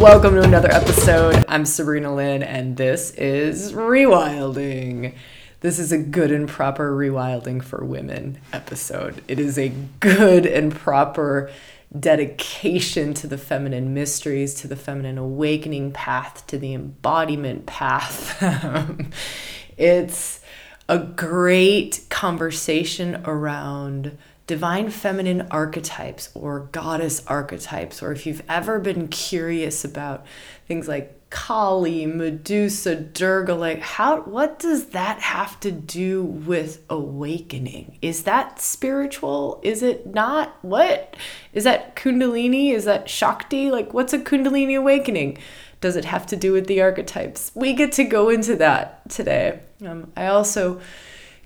Welcome to another episode. I'm Sabrina Lynn, and this is Rewilding. This is a good and proper rewilding for women episode. It is a good and proper dedication to the feminine mysteries, to the feminine awakening path, to the embodiment path. it's a great conversation around divine feminine archetypes or goddess archetypes, or if you've ever been curious about things like Kali, Medusa, Durga, like how what does that have to do with awakening? Is that spiritual? Is it not? What? Is that Kundalini? Is that Shakti? Like what's a Kundalini awakening? Does it have to do with the archetypes? We get to go into that today. Um, I also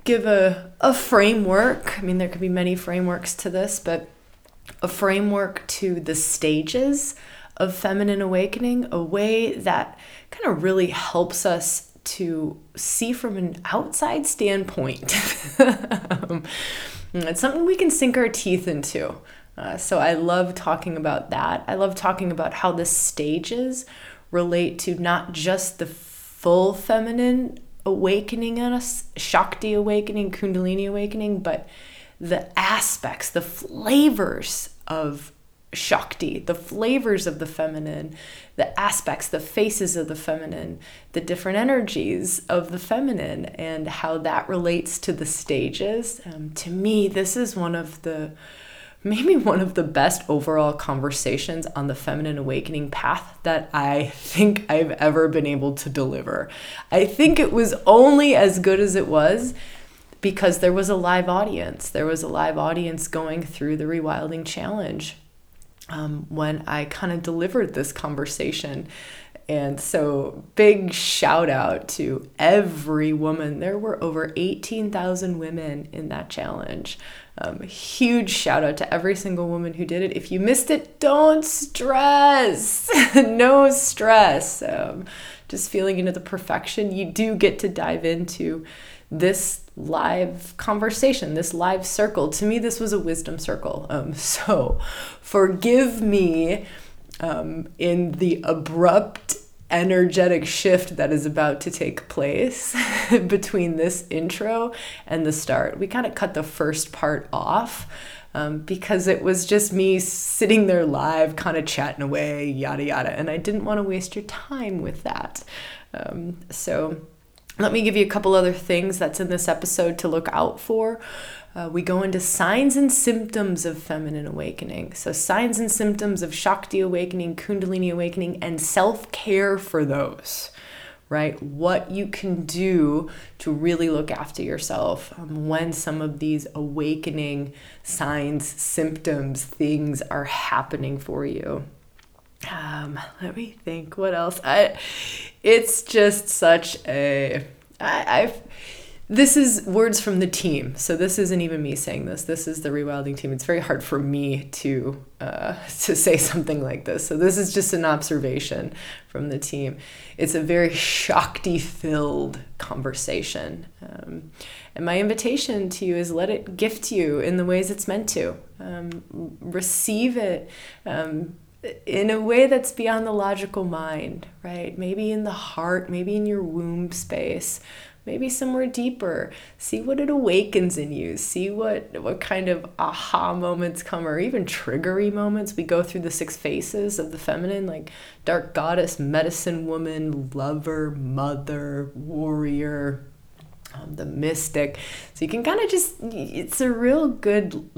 give a, a framework. I mean, there could be many frameworks to this, but a framework to the stages of feminine awakening, a way that kind of really helps us to see from an outside standpoint. it's something we can sink our teeth into. Uh, so I love talking about that. I love talking about how the stages relate to not just the full feminine awakening in us, Shakti awakening, Kundalini awakening, but the aspects, the flavors of Shakti, the flavors of the feminine, the aspects, the faces of the feminine, the different energies of the feminine, and how that relates to the stages. Um, to me, this is one of the maybe one of the best overall conversations on the feminine awakening path that I think I've ever been able to deliver. I think it was only as good as it was because there was a live audience. There was a live audience going through the Rewilding Challenge um, when I kind of delivered this conversation. And so, big shout out to every woman. There were over 18,000 women in that challenge. Um, huge shout out to every single woman who did it. If you missed it, don't stress. no stress. Um, just feeling into the perfection. You do get to dive into this live conversation, this live circle. To me, this was a wisdom circle. Um, so forgive me um, in the abrupt energetic shift that is about to take place between this intro and the start. We kind of cut the first part off. Um, because it was just me sitting there live, kind of chatting away, yada yada, and I didn't want to waste your time with that. Um, so, let me give you a couple other things that's in this episode to look out for. Uh, we go into signs and symptoms of feminine awakening. So, signs and symptoms of Shakti awakening, Kundalini awakening, and self care for those, right? What you can do to really look after yourself um, when some of these awakening signs, symptoms, things are happening for you. Um, let me think. What else? I. It's just such a. I, I've. This is words from the team, so this isn't even me saying this. This is the rewilding team. It's very hard for me to uh, to say something like this. So this is just an observation from the team. It's a very shakti filled conversation, um, and my invitation to you is let it gift you in the ways it's meant to. Um, receive it. Um, in a way that's beyond the logical mind, right? Maybe in the heart, maybe in your womb space, maybe somewhere deeper. See what it awakens in you. See what what kind of aha moments come or even triggery moments. We go through the six faces of the feminine like dark goddess, medicine woman, lover, mother, warrior, um, the mystic. So you can kind of just, it's a real good,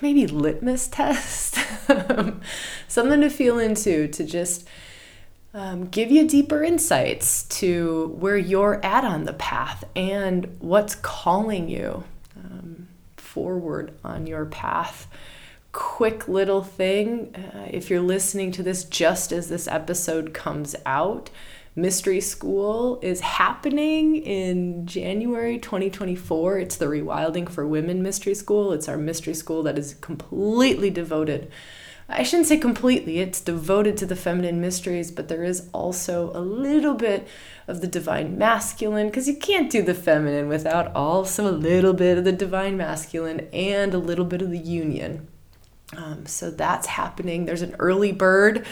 maybe litmus test, something to feel into to just um, give you deeper insights to where you're at on the path and what's calling you um, forward on your path. Quick little thing uh, if you're listening to this just as this episode comes out, Mystery School is happening in January 2024. It's the Rewilding for Women Mystery School. It's our mystery school that is completely devoted. I shouldn't say completely, it's devoted to the feminine mysteries, but there is also a little bit of the divine masculine because you can't do the feminine without also a little bit of the divine masculine and a little bit of the union. Um, so that's happening. There's an early bird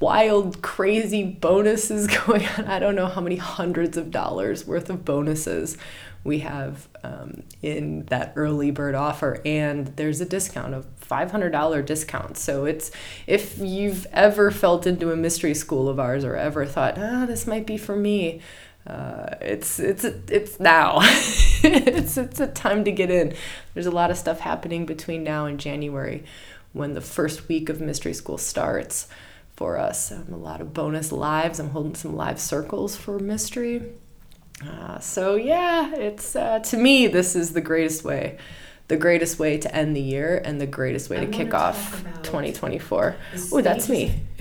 wild, crazy bonuses going on. I don't know how many hundreds of dollars worth of bonuses we have um, in that early bird offer, and there's a discount of $500 discount. So it's if you've ever felt into a mystery school of ours or ever thought, ah, oh, this might be for me. Uh, it's it's it's now. it's it's a time to get in. There's a lot of stuff happening between now and January, when the first week of mystery school starts for us. Um, a lot of bonus lives. I'm holding some live circles for mystery. Uh, so yeah, it's uh, to me this is the greatest way, the greatest way to end the year and the greatest way I to kick off 2024. Oh, that's me.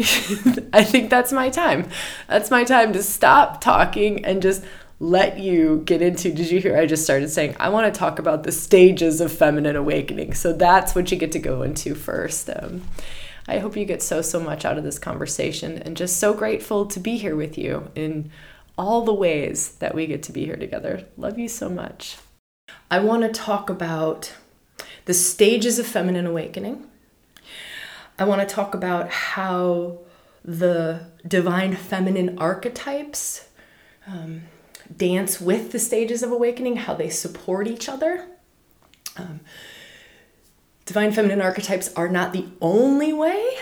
I think that's my time. That's my time to stop talking and just let you get into. Did you hear? I just started saying I want to talk about the stages of feminine awakening. So that's what you get to go into first. Um, I hope you get so so much out of this conversation and just so grateful to be here with you in all the ways that we get to be here together. Love you so much. I want to talk about the stages of feminine awakening. I want to talk about how the divine feminine archetypes um, dance with the stages of awakening, how they support each other. Um, divine feminine archetypes are not the only way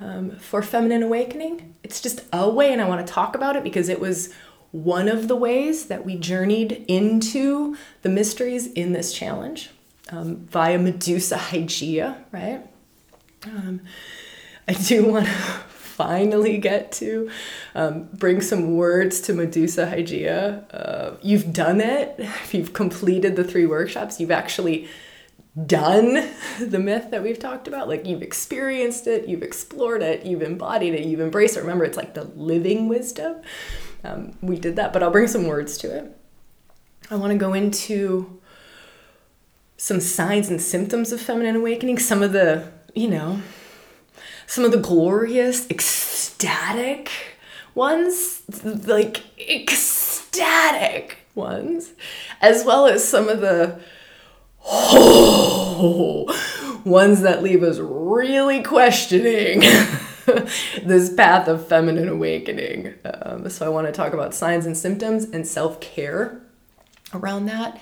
um, for feminine awakening. It's just a way, and I want to talk about it because it was one of the ways that we journeyed into the mysteries in this challenge um, via Medusa Hygeia, right? Um, I do want to finally get to um, bring some words to Medusa Hygeia. Uh, you've done it. If you've completed the three workshops, you've actually done the myth that we've talked about. Like you've experienced it, you've explored it, you've embodied it, you've embraced it. Remember, it's like the living wisdom um, we did that, but I'll bring some words to it. I want to go into some signs and symptoms of feminine awakening, some of the, you know, some of the glorious, ecstatic ones, like ecstatic ones, as well as some of the oh, ones that leave us really questioning this path of feminine awakening. Um, so I want to talk about signs and symptoms and self care around that.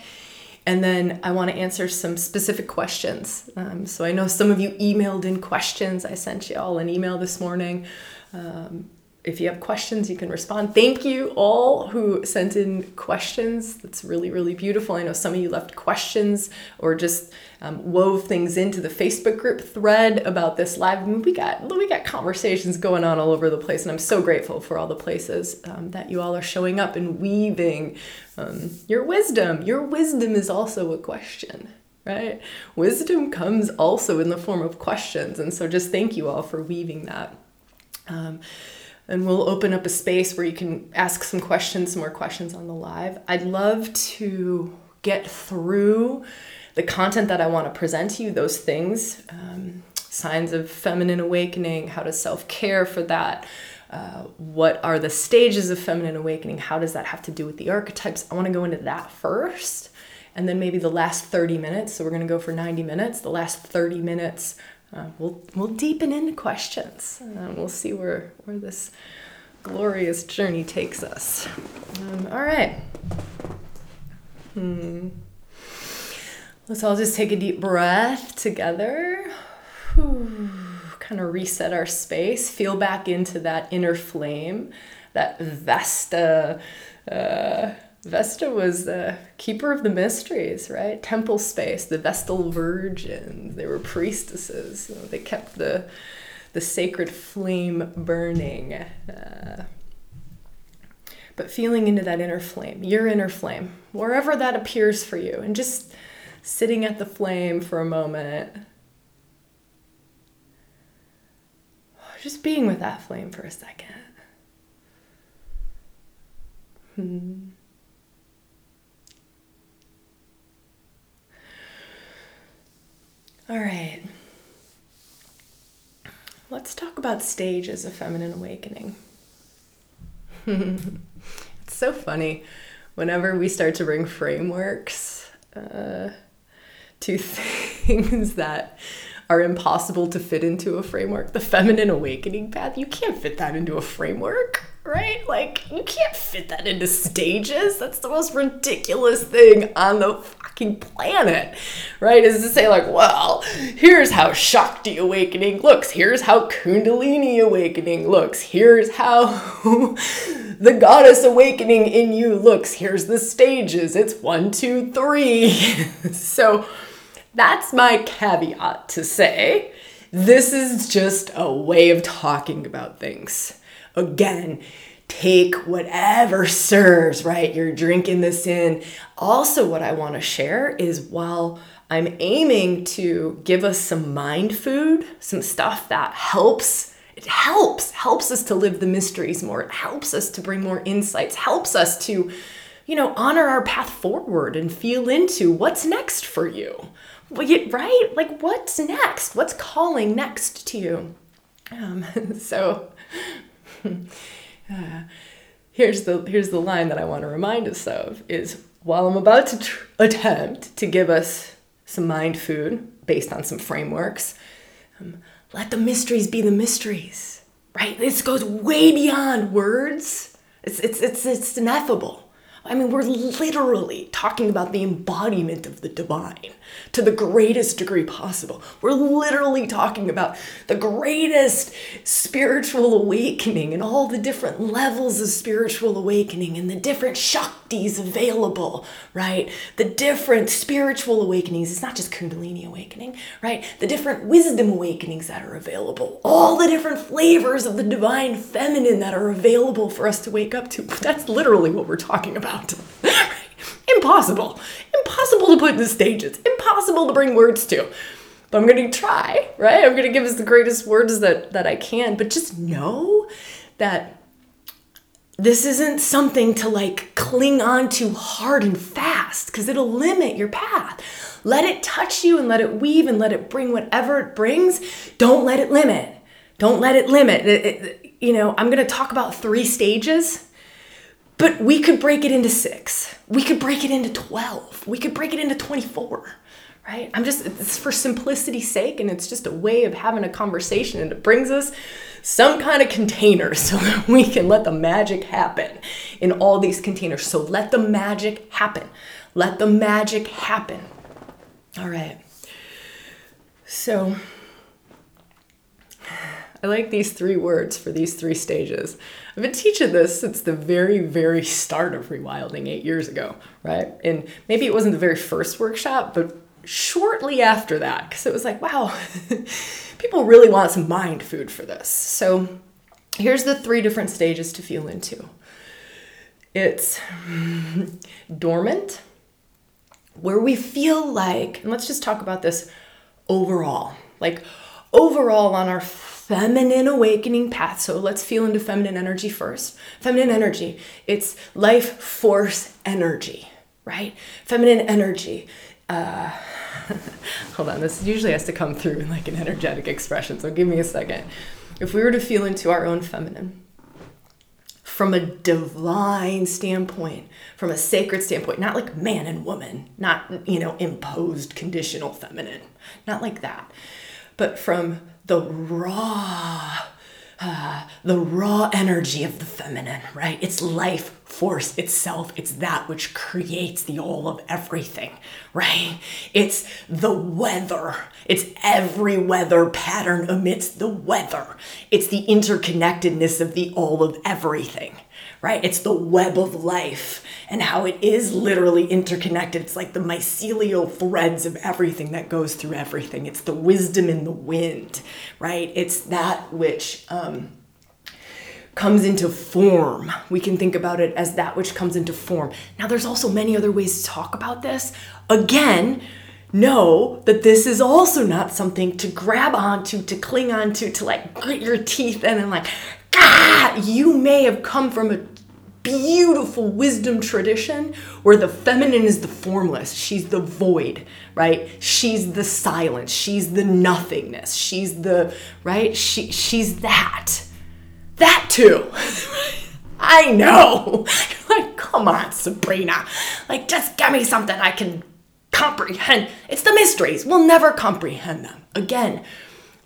And then I want to answer some specific questions. Um, so I know some of you emailed in questions. I sent you all an email this morning. Um, if you have questions, you can respond. Thank you all who sent in questions. That's really, really beautiful. I know some of you left questions or just um, wove things into the Facebook group thread about this live. We got we got conversations going on all over the place, and I'm so grateful for all the places um, that you all are showing up and weaving um, your wisdom. Your wisdom is also a question right? Wisdom comes also in the form of questions. And so just thank you all for weaving that. Um, and we'll open up a space where you can ask some questions, some more questions on the live. I'd love to get through the content that I want to present to you, those things, um, signs of feminine awakening, how to self care for that. Uh, what are the stages of feminine awakening? How does that have to do with the archetypes? I want to go into that first. And then maybe the last 30 minutes, so we're going to go for 90 minutes. The last 30 minutes uh, we'll we'll deepen into questions. and we'll see where where this glorious journey takes us. Um, all right. Hmm. Let's all just take a deep breath together. Kind of reset our space. Feel back into that inner flame, that Vesta. Uh, Vesta was the keeper of the mysteries, right? Temple space, the Vestal virgins. They were priestesses. You know, they kept the the sacred flame burning. Uh, but feeling into that inner flame, your inner flame, wherever that appears for you, and just sitting at the flame for a moment. Just being with that flame for a second. Hmm. All right. Let's talk about stages of feminine awakening. it's so funny. Whenever we start to bring frameworks uh, to things that are impossible to fit into a framework. The feminine awakening path, you can't fit that into a framework, right? Like, you can't fit that into stages. That's the most ridiculous thing on the fucking planet, right? Is to say, like, well, here's how Shakti awakening looks. Here's how Kundalini awakening looks. Here's how the goddess awakening in you looks. Here's the stages. It's one, two, three. so, that's my caveat to say this is just a way of talking about things. Again, take whatever serves, right? You're drinking this in. Also, what I want to share is while I'm aiming to give us some mind food, some stuff that helps. It helps, helps us to live the mysteries more. It helps us to bring more insights, helps us to, you know, honor our path forward and feel into what's next for you right? Like, what's next? What's calling next to you? Um, so, uh, here's the here's the line that I want to remind us of: is while I'm about to tr- attempt to give us some mind food based on some frameworks, um, let the mysteries be the mysteries. Right? This goes way beyond words. It's it's it's it's ineffable. I mean, we're literally talking about the embodiment of the divine to the greatest degree possible. We're literally talking about the greatest spiritual awakening and all the different levels of spiritual awakening and the different shaktis available, right? The different spiritual awakenings. It's not just Kundalini awakening, right? The different wisdom awakenings that are available, all the different flavors of the divine feminine that are available for us to wake up to. That's literally what we're talking about about. Impossible. Impossible to put in the stages. Impossible to bring words to. But I'm going to try, right? I'm going to give us the greatest words that, that I can. But just know that this isn't something to like cling on to hard and fast because it'll limit your path. Let it touch you and let it weave and let it bring whatever it brings. Don't let it limit. Don't let it limit. It, it, you know, I'm going to talk about three stages but we could break it into six. We could break it into 12. We could break it into 24, right? I'm just, it's for simplicity's sake, and it's just a way of having a conversation, and it brings us some kind of container so that we can let the magic happen in all these containers. So let the magic happen. Let the magic happen. All right. So, I like these three words for these three stages. I've been teaching this since the very, very start of rewilding eight years ago, right? And maybe it wasn't the very first workshop, but shortly after that, because it was like, wow, people really want some mind food for this. So here's the three different stages to feel into it's dormant, where we feel like, and let's just talk about this overall, like overall on our feminine awakening path. So let's feel into feminine energy first. Feminine energy, it's life force energy, right? Feminine energy. Uh, hold on, this usually has to come through in like an energetic expression, so give me a second. If we were to feel into our own feminine, from a divine standpoint, from a sacred standpoint, not like man and woman, not, you know, imposed conditional feminine, not like that, but from the raw uh, the raw energy of the feminine, right? It's life force itself. It's that which creates the all of everything, right? It's the weather. It's every weather pattern amidst the weather. It's the interconnectedness of the all of everything, right? It's the web of life and how it is literally interconnected. It's like the mycelial threads of everything that goes through everything. It's the wisdom in the wind, right? It's that which um, comes into form. We can think about it as that which comes into form. Now, there's also many other ways to talk about this. Again, know that this is also not something to grab onto, to cling onto, to like grit your teeth and like, ah, you may have come from a beautiful wisdom tradition where the feminine is the formless. She's the void, right? She's the silence. She's the nothingness. She's the, right? She, she's that. That too. I know. like, come on, Sabrina. Like, just give me something I can comprehend. It's the mysteries. We'll never comprehend them. Again,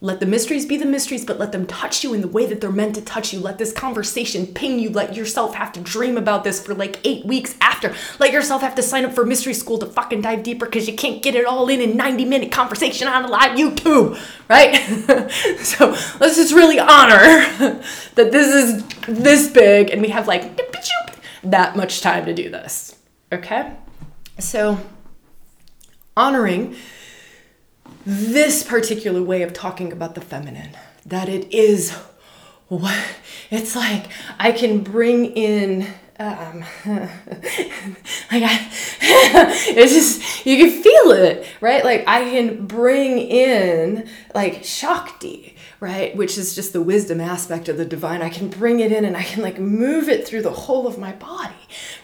let the mysteries be the mysteries, but let them touch you in the way that they're meant to touch you. Let this conversation ping you. Let yourself have to dream about this for like eight weeks after. Let yourself have to sign up for mystery school to fucking dive deeper because you can't get it all in in 90 minute conversation on a live YouTube, right? so let's just really honor that this is this big and we have like that much time to do this, okay? So honoring this particular way of talking about the feminine, that it is what it's like I can bring in um, like I, it's just you can feel it right? Like i can bring in like shakti right? Which is just the wisdom aspect of the divine. I can bring it in and i can like move it through the whole of my body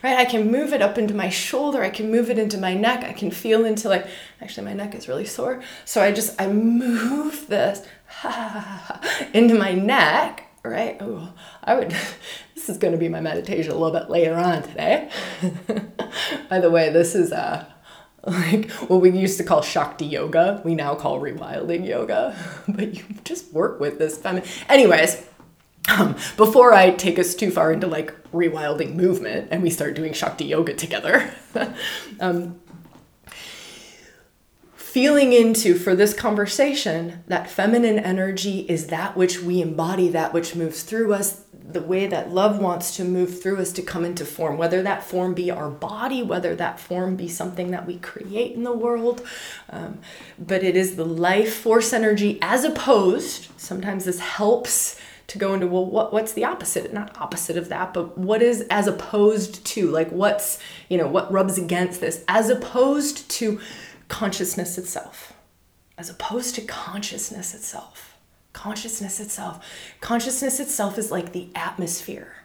right? I can move it up into my shoulder. I can move it into my neck. I can feel into like actually my neck is really sore. So i just i move this into my neck right oh i would this is going to be my meditation a little bit later on today. By the way, this is uh, like what we used to call Shakti yoga, we now call rewilding yoga. But you just work with this feminine. Anyways, um, before I take us too far into like rewilding movement and we start doing Shakti yoga together, um, feeling into for this conversation that feminine energy is that which we embody, that which moves through us, the way that love wants to move through us to come into form, whether that form be our body, whether that form be something that we create in the world. Um, but it is the life force energy as opposed, sometimes this helps to go into well what what's the opposite not opposite of that but what is as opposed to like what's you know what rubs against this as opposed to consciousness itself, as opposed to consciousness itself. Consciousness itself. Consciousness itself is like the atmosphere.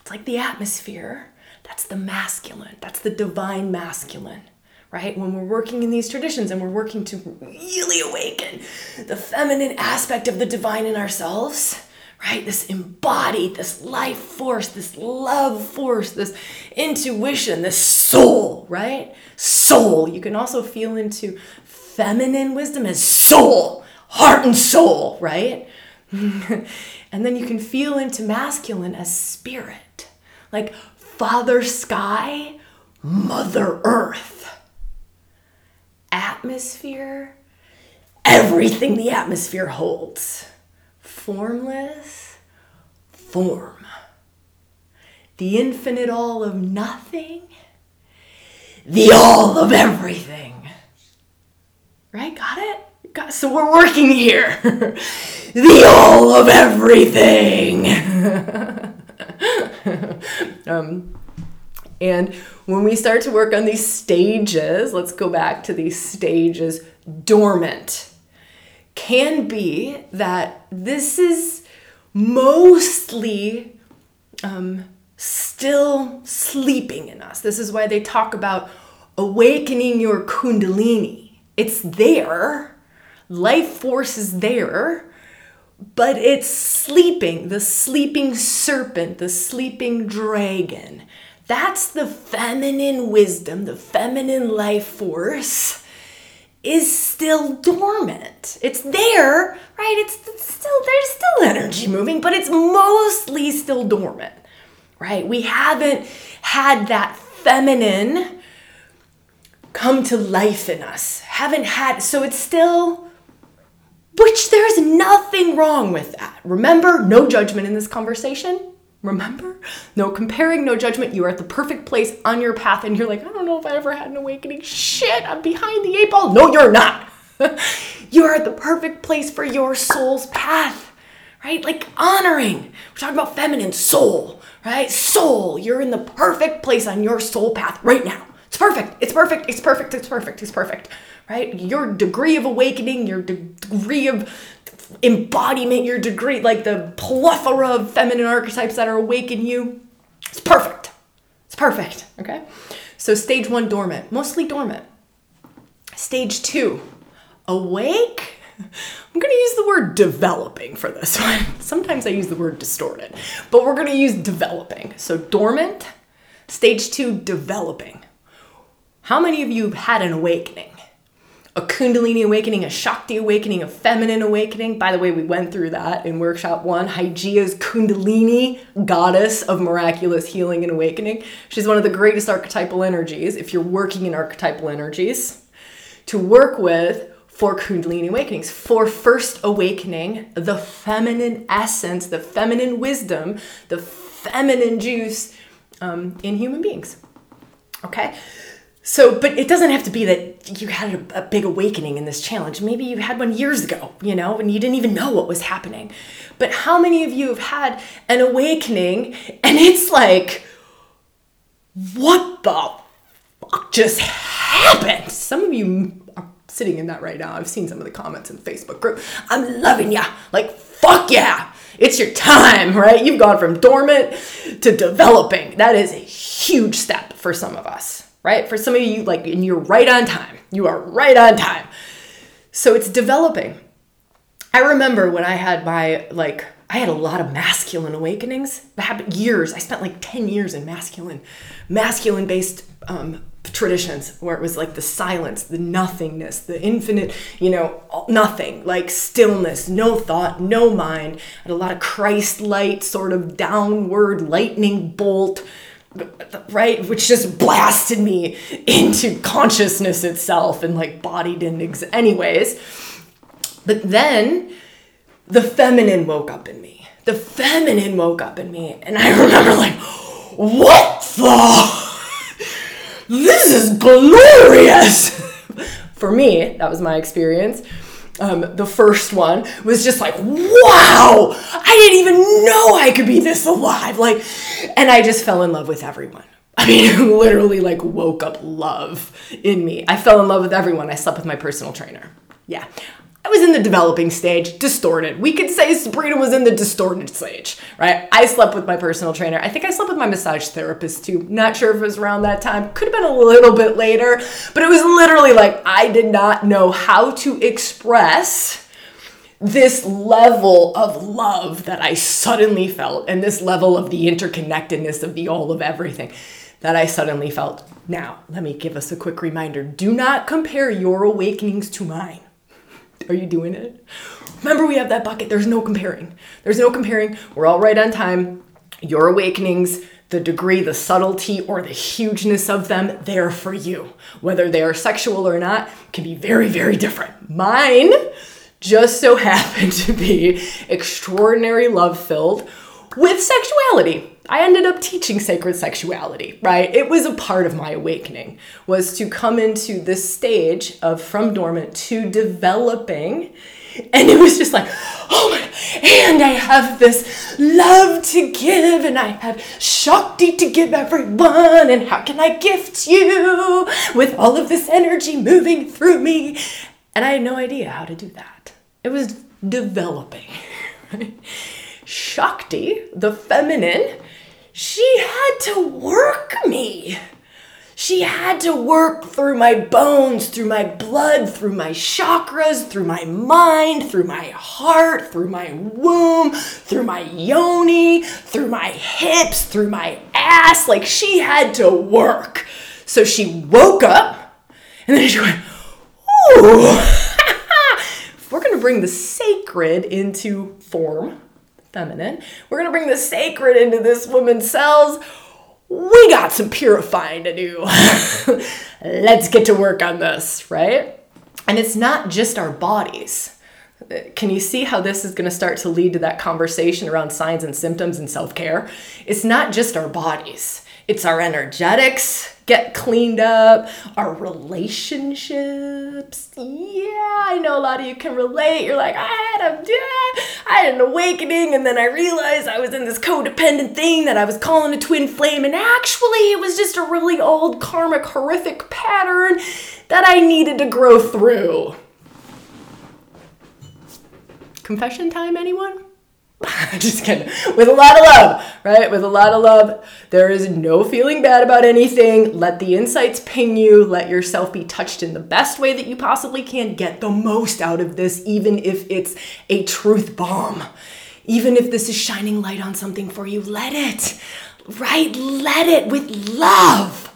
It's like the atmosphere. That's the masculine. That's the divine masculine right? When we're working in these traditions and we're working to really awaken the feminine aspect of the divine in ourselves, right? This embodied, this life force, this love force, this intuition, this soul, right? Soul. You can also feel into feminine wisdom as soul, heart and soul, right? and then you can feel into masculine as spirit, like Father Sky, Mother Earth. Atmosphere, everything the atmosphere holds formless form. The infinite all of nothing, the all of everything. Right? Got it? Got, so we're working here. the all of everything. um, and when we start to work on these stages, let's go back to these stages dormant can be that this is mostly um, still sleeping in us. This is why they talk about awakening your kundalini. It's there, life force is there, but it's sleeping, the sleeping serpent, the sleeping dragon. That's the feminine wisdom, the feminine life force is still dormant. It's there, right? It's, still there's still energy moving, but it's mostly still dormant. Right? We haven't had that feminine come to life in us. Haven't had so it's still which there's nothing wrong with that. Remember, no judgment in this conversation. Remember? No comparing, no judgment. You are at the perfect place on your path, and you're like, I don't know if I ever had an awakening. Shit, I'm behind the eight ball. No, you're not. you are at the perfect place for your soul's path, right? Like honoring. We're talking about feminine soul, right? Soul. You're in the perfect place on your soul path right now. It's perfect. It's perfect. It's perfect. It's perfect. It's perfect. Right? Your degree of awakening, your degree of embodiment, your degree, like the plethora of feminine archetypes that are awake in you. It's perfect. It's perfect. Okay? So, stage one, dormant, mostly dormant. Stage two, awake. I'm going to use the word developing for this one. Sometimes I use the word distorted, but we're going to use developing. So, dormant, stage two, developing. How many of you have had an awakening? A Kundalini awakening, a Shakti awakening, a feminine awakening. By the way, we went through that in workshop one. Hygeia's Kundalini, goddess of miraculous healing and awakening. She's one of the greatest archetypal energies if you're working in archetypal energies to work with for Kundalini awakenings. For first awakening, the feminine essence, the feminine wisdom, the feminine juice um, in human beings. Okay? So, but it doesn't have to be that you had a, a, big awakening in this challenge. Maybe you had one years ago, you know, and you didn't even know what was happening. But how many of you have had an awakening and it's like, what the fuck just happened? Some of you are sitting in that right now. I've seen some of the comments in the Facebook group. I'm loving ya. Like, fuck yeah. It's your time, right? You've gone from dormant to developing. That is a huge step for some of us right? For some of you, like, and you're right on time. You are right on time. So it's developing. I remember when I had my, like, I had a lot of masculine awakenings. That happened years. I spent like 10 years in masculine, masculine based um, traditions where it was like the silence, the nothingness, the infinite, you know, nothing, like stillness, no thought, no mind. Had a lot of Christ light, sort of downward lightning bolt right which just blasted me into consciousness itself and like body didn't exist anyways. But then the feminine woke up in me. The feminine woke up in me and i remember like what the? This is glorious! For me that was my experience um, the first one was just like, wow, I didn't even know I could be this alive. Like, and I just fell in love with everyone. I mean, literally, like, woke up love in me. I fell in love with everyone. I slept with my personal trainer. Yeah. I was in the developing stage, distorted. We could say Sabrina was in the distorted stage, right? I slept with my personal trainer. I think I slept with my massage therapist too. Not sure if it was around that time. Could have been a little bit later, but it was literally like I did not know how to express this level of love that I suddenly felt and this level of the interconnectedness of the all of everything that I suddenly felt. Now, let me give us a quick reminder do not compare your awakenings to mine. Are you doing it? Remember, we have that bucket. There's no comparing. There's no comparing. We're all right on time. Your awakenings, the degree, the subtlety, or the hugeness of them, they're for you. Whether they are sexual or not, can be very, very different. Mine just so happened to be extraordinary love filled with sexuality. I ended up teaching sacred sexuality, right? It was a part of my awakening was to come into this stage of from dormant to developing and it was just like, oh my, and I have this love to give, and I have Shakti to give everyone, and how can I gift you with all of this energy moving through me? And I had no idea how to do that. It was developing. Shakti, the feminine, she had to work me. She had to work through my bones, through my blood, through my chakras, through my mind, through my heart, through my womb, through my yoni, through my hips, through my ass. Like she had to work. So she woke up and then she went, Ooh, we're gonna bring the sacred into form feminine. We're going to bring the sacred into this woman's cells. We got some purifying to do. Let's get to work on this, right? And it's not just our bodies. Can you see how this is going to start to lead to that conversation around signs and symptoms and self care? It's not just our bodies, it's our energetics get cleaned up, our relationships. Yeah, I know a lot of you can relate. You're like, I had a yeah, I had an awakening and then I realized I was in this codependent thing that I was calling a twin flame and actually it was just a really old karmic horrific pattern that I needed to grow through. Confession time anyone? just kidding. With a lot of love, right? With a lot of love. There is no feeling bad about anything. Let the insights ping you. Let yourself be touched in the best way that you possibly can. Get the most out of this, even if it's a truth bomb. Even if this is shining light on something for you, let it, right? Let it with love,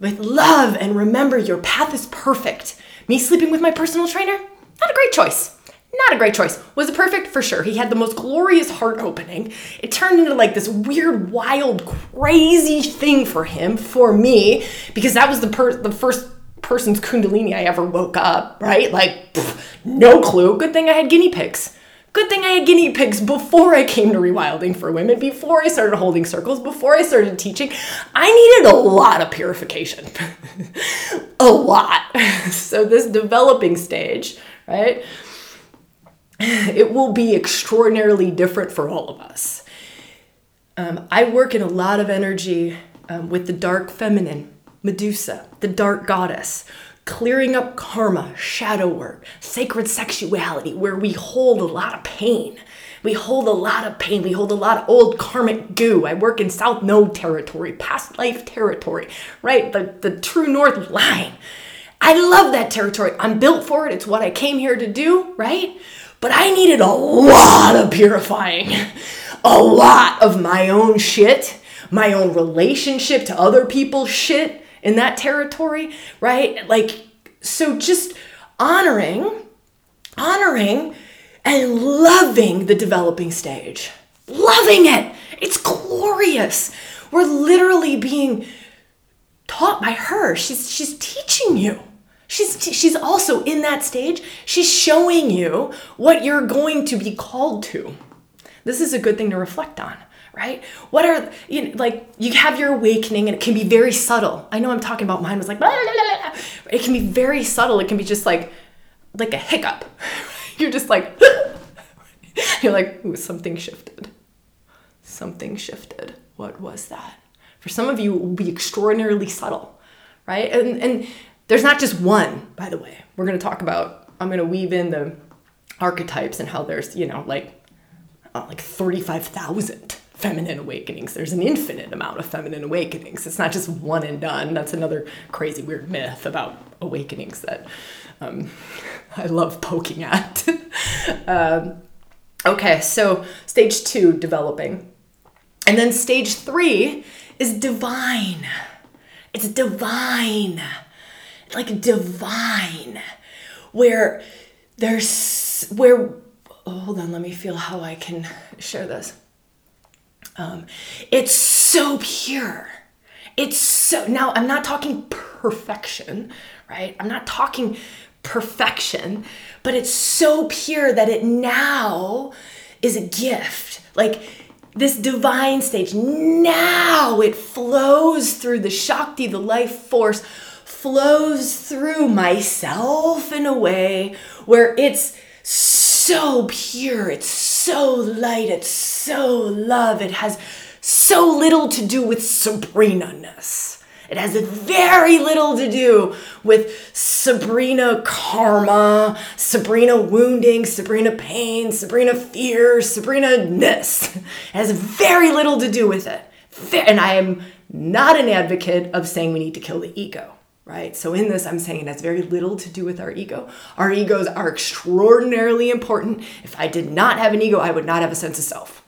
with love and remember your path is perfect. Me sleeping with my personal trainer, not a great choice. Not a great choice. Was it perfect? For sure. He had the most glorious heart opening. It turned into like this weird, wild, crazy thing for him, for me, because that was the per- the first person's kundalini I ever woke up, right? Like, pff, no clue. Good thing I had guinea pigs. Good thing I had guinea pigs before I came to rewilding for women, before I started holding circles, before I started teaching. I needed a lot of purification. a lot. So, this developing stage, right? It will be extraordinarily different for all of us. Um, I work in a lot of energy um, with the dark feminine, Medusa, the dark goddess, clearing up karma, shadow work, sacred sexuality, where we hold a lot of pain. We hold a lot of pain. We hold a lot of old karmic goo. I work in South Node territory, past life territory, right? The, the true north line. I love that territory. I'm built for it. It's what I came here to do, right? But I needed a lot of purifying, a lot of my own shit, my own relationship to other people's shit in that territory, right? Like, so just honoring, honoring and loving the developing stage. Loving it. It's glorious. We're literally being taught by her. She's she's teaching you. She's she's also in that stage. She's showing you what you're going to be called to. This is a good thing to reflect on right? What are you know, like you have your awakening and it can be very subtle. I know I'm talking about mine was like blah, blah, blah, it can be very subtle. It can be just like like a hiccup. You're just like you're like ooh something shifted. Something shifted. What was that? For some of you it will be extraordinarily subtle, right? And and there's not just one, by the way. We're going to talk about I'm going to weave in the archetypes and how there's, you know, like uh, like 35,000 feminine awakenings. There's an infinite amount of feminine awakenings. It's not just one and done. That's another crazy, weird myth about awakenings that um, I love poking at. um, okay, so stage two, developing. And then stage three is divine. It's divine. Like divine. Where there's, where, oh, hold on, let me feel how I can share this um, it's so pure. It's so, now I'm not talking perfection, right? I'm not talking perfection, but it's so pure that it now is a gift. Like, this divine stage, now it flows through the Shakti, the life force, flows through myself in a way where it's so pure, it's so light, it's so love. It has so little to do with Sabrina ness. It has very little to do with Sabrina karma, Sabrina wounding, Sabrina pain, Sabrina fear, Sabrina ness. It has very little to do with it. And I am not an advocate of saying we need to kill the ego right? So in this, I'm saying it has very little to do with our ego. Our egos are extraordinarily important. If I did not have an ego, I would not have a sense of self.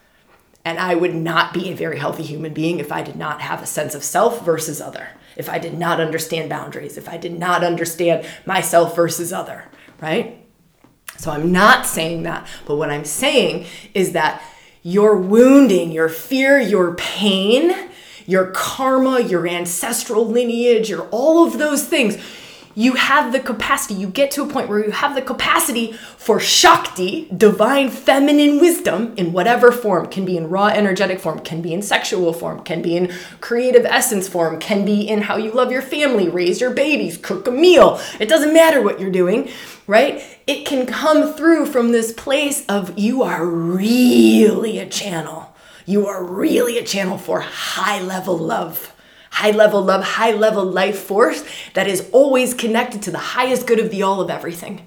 And I would not be a very healthy human being if I did not have a sense of self versus other. If I did not understand boundaries, if I did not understand myself versus other, right? So I'm not saying that. But what I'm saying is that your wounding, your fear, your pain, your karma, your ancestral lineage, your all of those things. You have the capacity, you get to a point where you have the capacity for Shakti, divine feminine wisdom, in whatever form, can be in raw energetic form, can be in sexual form, can be in creative essence form, can be in how you love your family, raise your babies, cook a meal. It doesn't matter what you're doing, right? It can come through from this place of you are really a channel you are really a channel for high level love. High level love, high level life force that is always connected to the highest good of the all of everything.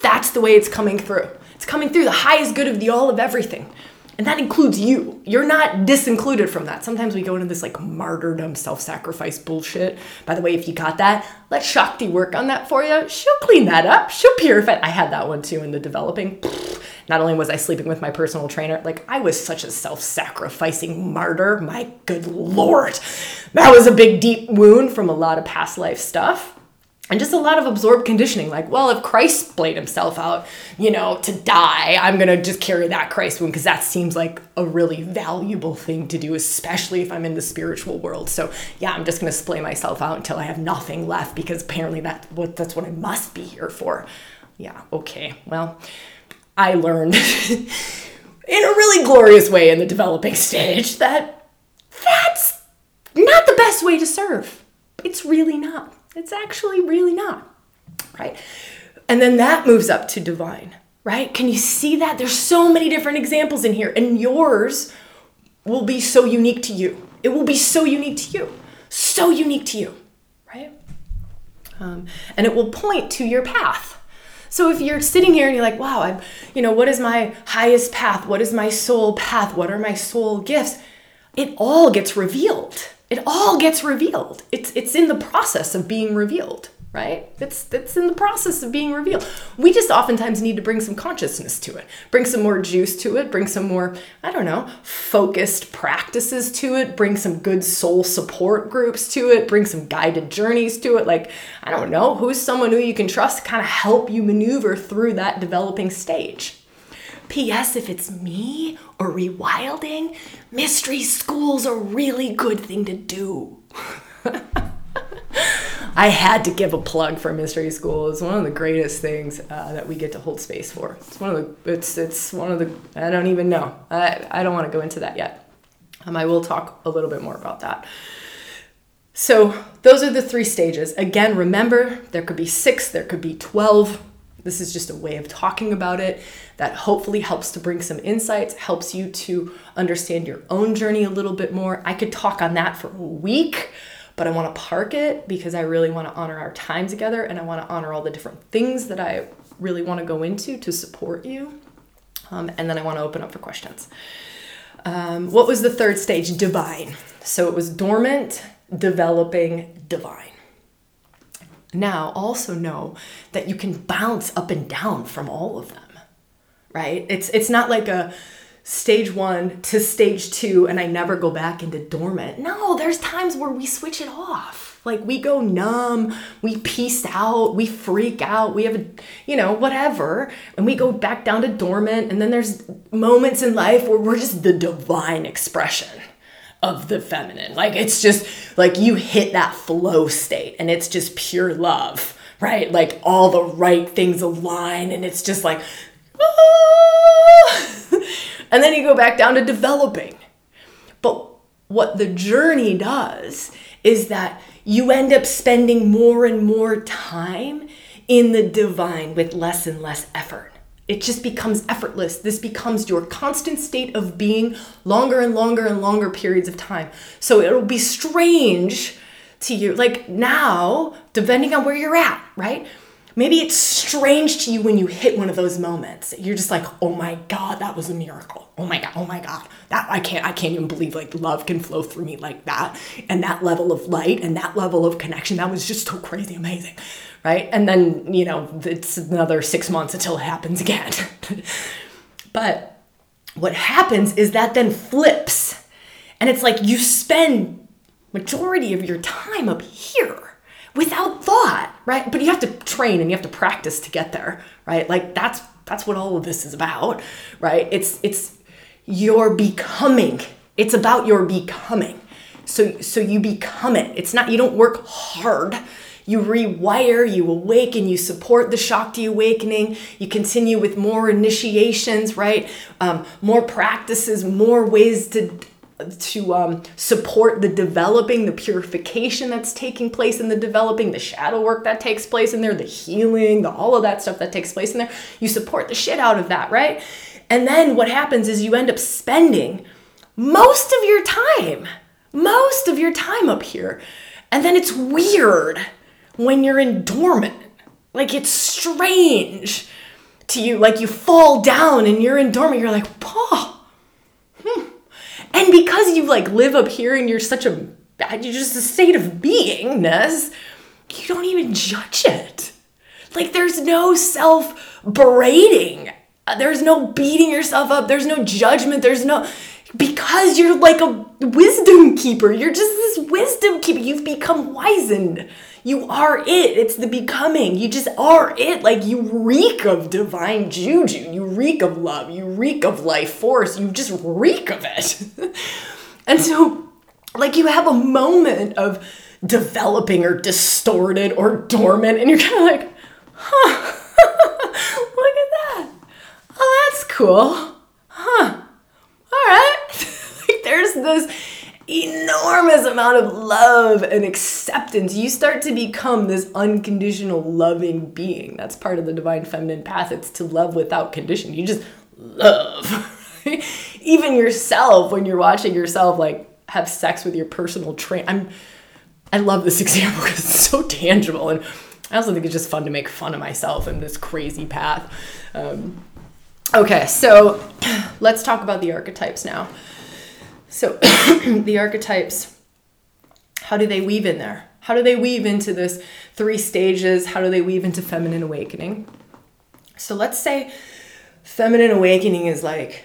That's the way it's coming through. It's coming through the highest good of the all of everything. And that includes you. You're not disincluded from that. Sometimes we go into this like martyrdom, self sacrifice bullshit. By the way, if you got that, let Shakti work on that for you. She'll clean that up. She'll purify. I had that one too in the developing. Not only was I sleeping with my personal trainer, like I was such a self sacrificing martyr. My good lord. That was a big, deep wound from a lot of past life stuff and just a lot of absorbed conditioning like well if christ played himself out you know to die i'm gonna just carry that christ wound because that seems like a really valuable thing to do especially if i'm in the spiritual world. So yeah i'm just gonna splay myself out until i have nothing left because apparently that's what that's what i must be here for. Yeah okay well i learned in a really glorious way in the developing stage that that's not the best way to serve. It's really not it's actually really not, right? And then that moves up to divine, right? Can you see that? There's so many different examples in here, and yours will be so unique to you. It will be so unique to you, so unique to you, right? Um, and it will point to your path. So if you're sitting here and you're like, wow, I'm, you know, what is my highest path? What is my soul path? What are my soul gifts? It all gets revealed it all gets revealed. It's it's in the process of being revealed, right? It's it's in the process of being revealed. We just oftentimes need to bring some consciousness to it, bring some more juice to it, bring some more, I don't know, focused practices to it, bring some good soul support groups to it, bring some guided journeys to it. Like, I don't know, who's someone who you can trust to kind of help you maneuver through that developing stage. P.S. If it's me or rewilding, mystery school's a really good thing to do. I had to give a plug for mystery school. It's one of the greatest things uh, that we get to hold space for. It's one of the. It's it's one of the. I don't even know. I I don't want to go into that yet. Um, I will talk a little bit more about that. So those are the three stages. Again, remember there could be six, there could be twelve. This is just a way of talking about it that hopefully helps to bring some insights, helps you to understand your own journey a little bit more. I could talk on that for a week, but I want to park it because I really want to honor our time together and I want to honor all the different things that I really want to go into to support you. Um, and then I want to open up for questions. Um, what was the third stage? Divine. So it was dormant, developing, divine. Now, also know that you can bounce up and down from all of them, right? It's it's not like a stage one to stage two and I never go back into dormant. No, there's times where we switch it off. Like we go numb, we peace out, we freak out, we have a, you know, whatever, and we go back down to dormant. And then there's moments in life where we're just the divine expression of the feminine. Like it's just like you hit that flow state and it's just pure love, right? Like all the right things align and it's just like, ah! and then you go back down to developing. But what the journey does is that you end up spending more and more time in the divine with less and less effort it just becomes effortless. This becomes your constant state of being longer and longer and longer periods of time. So it'll be strange to you. Like now, depending on where you're at, right? Maybe it's strange to you when you hit one of those moments. You're just like, "Oh my god, that was a miracle. Oh my god, oh my god. That I can't I can't even believe like love can flow through me like that and that level of light and that level of connection. That was just so crazy amazing." right? And then, you know, it's another six months until it happens again. but what happens is that then flips. And it's like you spend majority of your time up here without thought, right? But you have to train and you have to practice to get there, right? Like that's that's what all of this is about, right? It's it's your becoming. It's about your becoming. So so you become it. It's not you don't work hard you rewire, you awaken, you support the Shakti awakening, you continue with more initiations, right? Um, more practices, more ways to to um, support the developing, the purification that's taking place in the developing, the shadow work that takes place in there, the healing, the all of that stuff that takes place in there. You support the shit out of that, right? And then what happens is you end up spending most of your time, most of your time up here. And then it's weird when you're in dormant. Like it's strange to you. Like you fall down and you're in dormant. You're like, Paul, because you like live up here and you're such a you're just a state of beingness, you don't even judge it. Like there's no self berating. Uh, there's no beating yourself up. There's no judgment. There's no because you're like a wisdom keeper. You're just this wisdom keeper. You've become wizened. You are it. It's the becoming. You just are it. Like you reek of divine juju. You reek of love. You reek of life force. You just reek of it. and so, like, you have a moment of developing or distorted or dormant, and you're kind of like, huh, look at that. Oh, that's cool. Huh. All right. like, there's this enormous amount of love and acceptance. You start to become this unconditional loving being. That's part of the divine feminine path. It's to love without condition. You just love. Even yourself when you're watching yourself like have sex with your personal train. I'm I love this example because it's so tangible and I also think it's just fun to make fun of myself in this crazy path. Um, okay, so let's talk about the archetypes now. So, the archetypes, how do they weave in there? How do they weave into this three stages? How do they weave into feminine awakening? So, let's say feminine awakening is like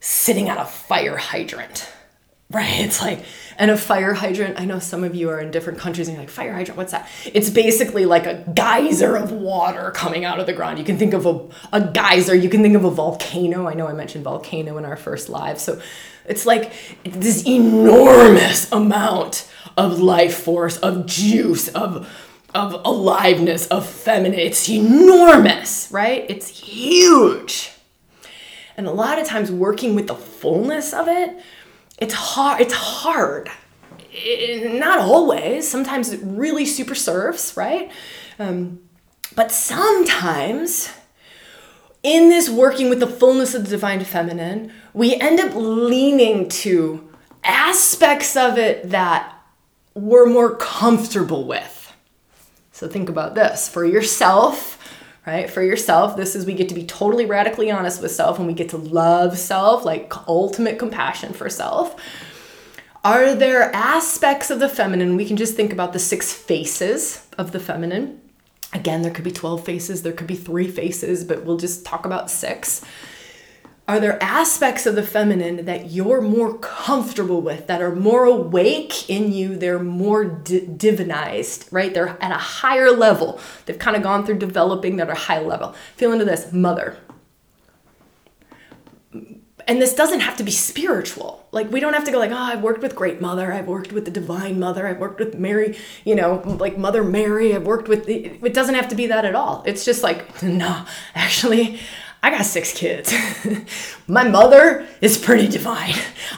sitting at a fire hydrant, right? It's like, and a fire hydrant, I know some of you are in different countries and you're like, fire hydrant, what's that? It's basically like a geyser of water coming out of the ground. You can think of a, a geyser, you can think of a volcano. I know I mentioned volcano in our first live. So it's like this enormous amount of life force, of juice, of of aliveness, of feminine. It's enormous, right? It's huge. And a lot of times working with the fullness of it, it's hard. It's hard. It, not always. Sometimes it really super serves, right? Um, but sometimes in this working with the fullness of the divine feminine, we end up leaning to aspects of it that we're more comfortable with. So think about this for yourself, right? For yourself, this is we get to be totally radically honest with self and we get to love self, like ultimate compassion for self. Are there aspects of the feminine? We can just think about the six faces of the feminine Again, there could be 12 faces, there could be three faces, but we'll just talk about six. Are there aspects of the feminine that you're more comfortable with, that are more awake in you? They're more di- divinized, right? They're at a higher level. They've kind of gone through developing that are high level. Feel into this mother and this doesn't have to be spiritual. Like we don't have to go like oh i've worked with great mother i've worked with the divine mother i've worked with mary you know like mother mary i've worked with the, it doesn't have to be that at all. It's just like no actually I got six kids. my mother is pretty divine.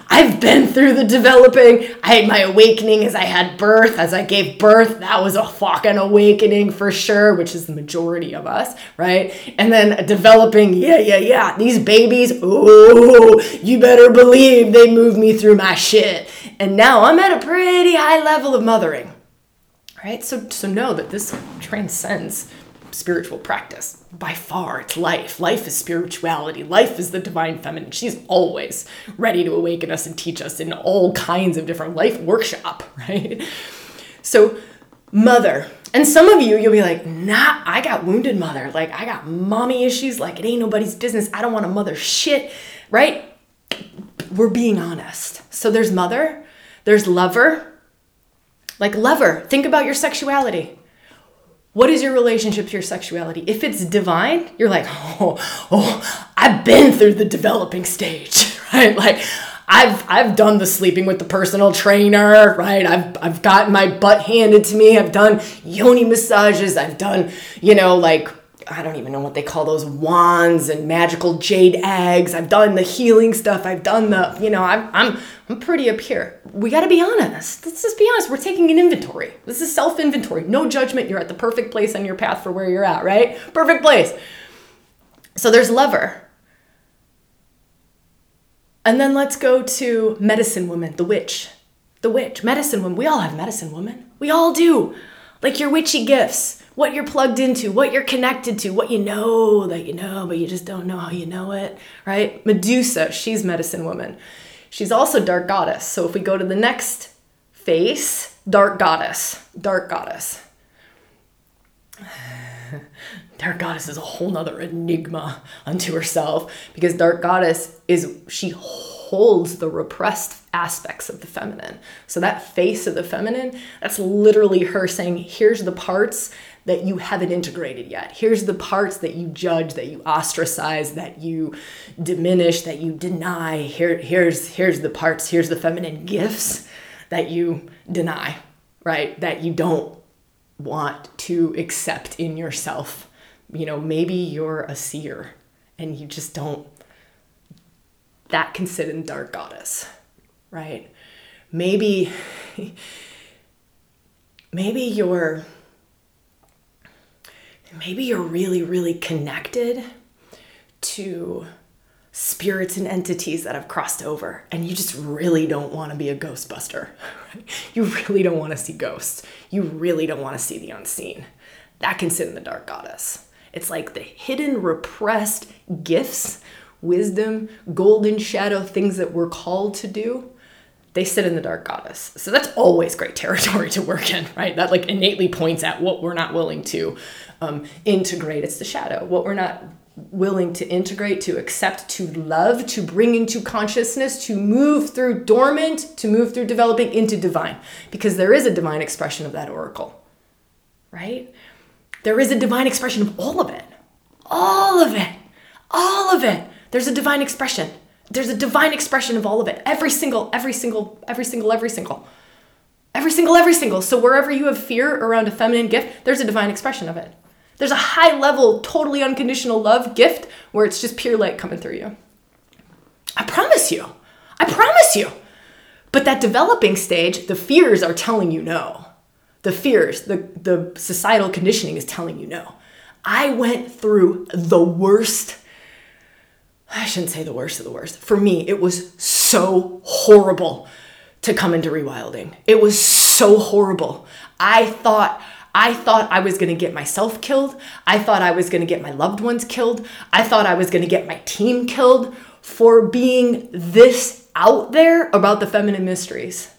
I've been through the developing. I had my awakening as I had birth, as I gave birth. That was a fucking awakening for sure, which is the majority of us, right? And then developing, yeah, yeah, yeah. These babies, oh, you better believe they moved me through my shit. And now I'm at a pretty high level of mothering, right? So, so know that this transcends spiritual practice. By far, it's life. Life is spirituality. Life is the divine feminine. She's always ready to awaken us and teach us in all kinds of different life workshop, right? So, mother. And some of you, you'll be like, nah, I got wounded mother. Like, I got mommy issues. Like, it ain't nobody's business. I don't want a mother shit, right? We're being honest. So, there's mother, there's lover. Like, lover, think about your sexuality what is your relationship to your sexuality? If it's divine, you're like, oh, oh, I've been through the developing stage, right? Like, I've I've done the sleeping with the personal trainer, right? I've I've gotten my butt handed to me. I've done yoni massages. I've done, you know, like I don't even know what they call those wands and magical jade eggs. I've done the healing stuff. I've done the, you know, I'm I'm I'm pretty up here. We got to be honest. Let's just be honest. We're taking an inventory. This is self inventory. No judgment. You're at the perfect place on your path for where you're at, right? Perfect place. So there's lover. And then let's go to medicine woman, the witch. The witch, medicine woman. We all have medicine woman. We all do. Like your witchy gifts, what you're plugged into, what you're connected to, what you know that you know, but you just don't know how you know it, right? Medusa, she's medicine woman She's also dark goddess. So if we go to the next face, dark goddess, dark goddess. Dark goddess is a whole nother enigma unto herself because dark goddess is she holds the repressed aspects of the feminine. So that face of the feminine, that's literally her saying, here's the parts that you haven't integrated yet. Here's the parts that you judge, that you ostracize, that you diminish, that you deny. Here, here's here's the parts, here's the feminine gifts that you deny, right? That you don't want to accept in yourself. You know, maybe you're a seer and you just don't that can sit in dark goddess, right? Maybe maybe you're maybe you're really, really connected to spirits and entities that have crossed over, and you just really don't want to be a ghostbuster. You really don't want to see ghosts. You really don't want to see the unseen. That can sit in the dark goddess. It's like the hidden, repressed gifts, wisdom, golden shadow, things that we're called to do they sit in the dark goddess. So that's always great territory to work in, right? That like innately points at what we're not willing to um, integrate. It's the shadow. What we're not willing to integrate, to accept, to love, to bring into consciousness, to move through dormant, to move through developing into divine. Because there is a divine expression of that oracle, right? There is a divine expression of all of it. All of it. All of it. There's a divine expression there's a divine expression of all of it. Every single, every single, every single, every single. Every single, every single. So wherever you have fear around a feminine gift, there's a divine expression of it. There's a high level, totally unconditional love gift where it's just pure light coming through you. I promise you. I promise you. But that developing stage, the fears are telling you no. The fears, the, the societal conditioning is telling you no. I went through the worst I shouldn't say the worst of the worst. For me, it was so horrible to come into rewilding. It was so horrible. I thought I thought I was going to get myself killed. I thought I was going to get my loved ones killed. I thought I was going to get my team killed for being this out there about the feminine mysteries.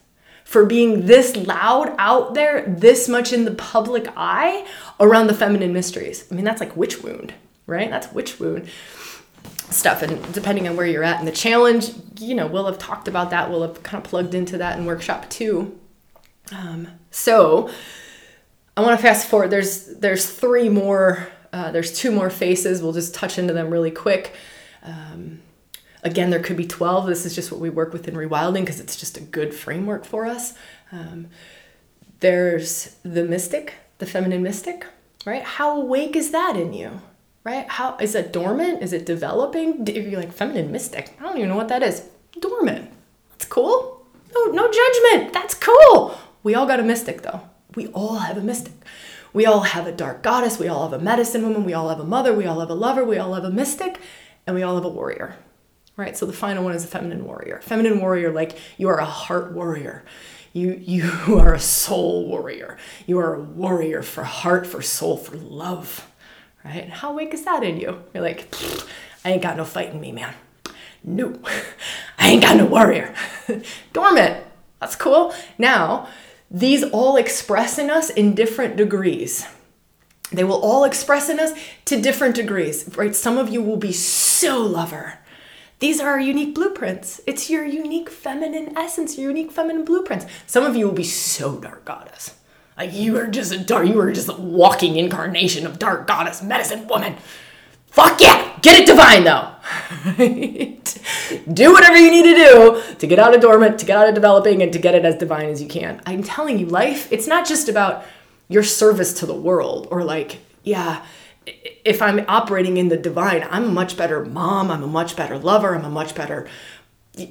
For being this loud out there, this much in the public eye around the feminine mysteries. I mean, that's like witch wound, right? That's witch wound stuff and depending on where you're at in the challenge you know we'll have talked about that we'll have kind of plugged into that in workshop two um, so i want to fast forward there's there's three more uh, there's two more faces we'll just touch into them really quick. Um, again there could be 12 this is just what we work with in rewilding because it's just a good framework for us. Um, there's the mystic the feminine mystic right? How awake is that in you right? How is it dormant? Is it developing? You're like feminine mystic, I don't even know what that is. Dormant. That's cool. No, no judgment. That's cool. We all got a mystic though. We all have a mystic. We all have a dark goddess. We all have a medicine woman. We all have a mother. We all have a lover. We all have a mystic, and we all have a warrior. Right. So the final one is a feminine warrior. Feminine warrior, like you are a heart warrior. You you are a soul warrior. You are a warrior for heart, for soul, for love right? How weak is that in you? You're like, I ain't got no fight in me, man. No, I ain't got no warrior. Dormant. That's cool. Now, these all express in us in different degrees. They will all express in us to different degrees, right? Some of you will be so lover. These are our unique blueprints. It's your unique feminine essence, your unique feminine blueprints. Some of you will be so dark goddess. Like you are just a dark, you are just a walking incarnation of dark goddess, medicine woman. Fuck yeah! Get it divine though. do whatever you need to do to get out of dormant, to get out of developing, and to get it as divine as you can. I'm telling you, life, it's not just about your service to the world or like, yeah, if I'm operating in the divine, I'm a much better mom, I'm a much better lover, I'm a much better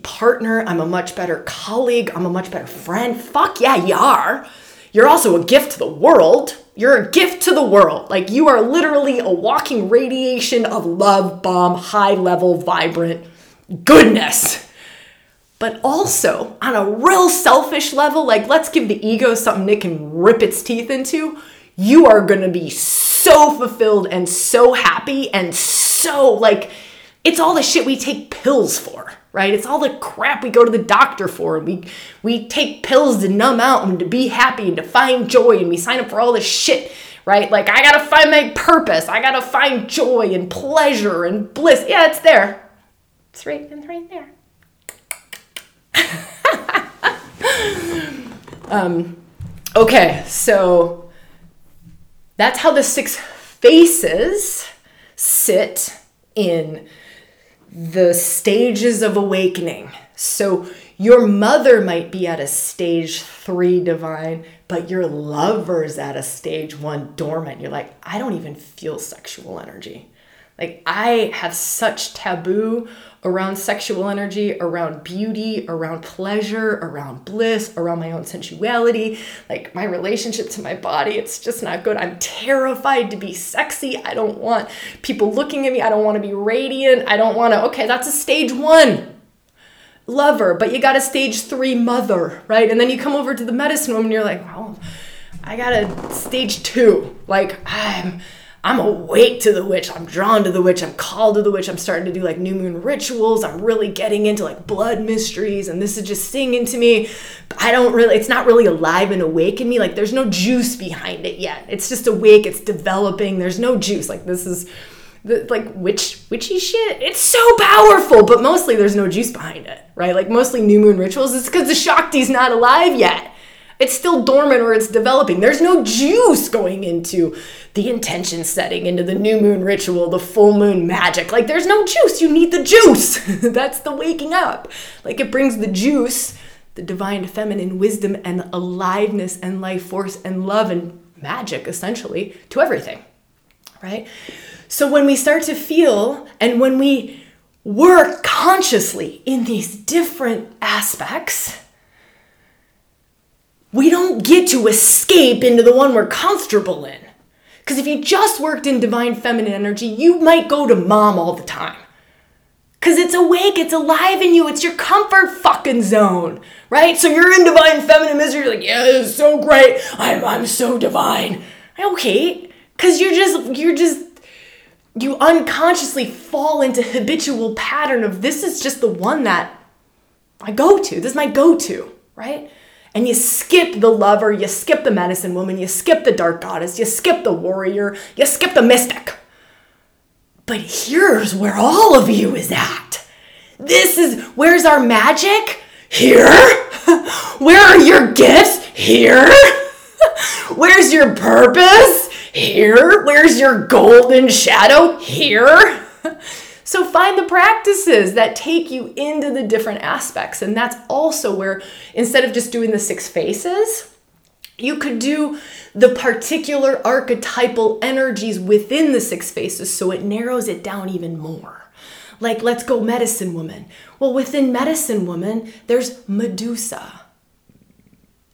partner, I'm a much better colleague, I'm a much better friend. Fuck yeah, you are. You're also a gift to the world. You're a gift to the world. Like you are literally a walking radiation of love bomb, high level, vibrant goodness. But also on a real selfish level, like let's give the ego something it can rip its teeth into. You are gonna be so fulfilled and so happy and so like It's all the shit we take pills for, right? It's all the crap we go to the doctor for. And we we take pills to numb out and to be happy and to find joy and we sign up for all this shit, right? Like I gotta find my purpose. I gotta find joy and pleasure and bliss. Yeah, it's there. It's right, it's right there. um, okay, so that's how the six faces sit in the stages of awakening. So your mother might be at a stage three divine, but your lover's at a stage one dormant. You're like, I don't even feel sexual energy. Like, I have such taboo around sexual energy, around beauty, around pleasure, around bliss, around my own sensuality, like my relationship to my body. It's just not good. I'm terrified to be sexy. I don't want people looking at me. I don't want to be radiant. I don't want to, okay, that's a stage one lover, but you got a stage three mother, right? And then you come over to the medicine woman, you're like, well, I got a stage two. Like, I'm I'm awake to the witch. I'm drawn to the witch. I'm called to the witch. I'm starting to do like new moon rituals. I'm really getting into like blood mysteries, and this is just singing to me. But I don't really, it's not really alive and awake in me. Like there's no juice behind it yet. It's just awake. It's developing. There's no juice. Like this is the like witch witchy shit. It's so powerful, but mostly there's no juice behind it, right? Like mostly new moon rituals. It's because the Shakti's not alive yet. It's still dormant or it's developing. There's no juice going into the intention setting, into the new moon ritual, the full moon magic. Like, there's no juice. You need the juice. That's the waking up. Like, it brings the juice, the divine feminine wisdom and aliveness and life force and love and magic, essentially, to everything. Right? So, when we start to feel and when we work consciously in these different aspects, we don't get to escape into the one we're comfortable in. Because if you just worked in divine feminine energy, you might go to mom all the time. Because it's awake, it's alive in you, it's your comfort fucking zone, right? So you're in divine feminine misery, you're like, yeah, it's so great, I'm, I'm so divine. Okay, because you're just, you're just, you unconsciously fall into habitual pattern of this is just the one that I go to, this is my go to, right? And you skip the lover, you skip the medicine woman, you skip the dark goddess, you skip the warrior, you skip the mystic. But here's where all of you is at. This is where's our magic? Here. Where are your gifts? Here. Where's your purpose? Here. Where's your golden shadow? Here. So find the practices that take you into the different aspects. And that's also where, instead of just doing the six faces, you could do the particular archetypal energies within the six faces so it narrows it down even more. Like, let's go medicine woman. Well, within medicine woman, there's Medusa.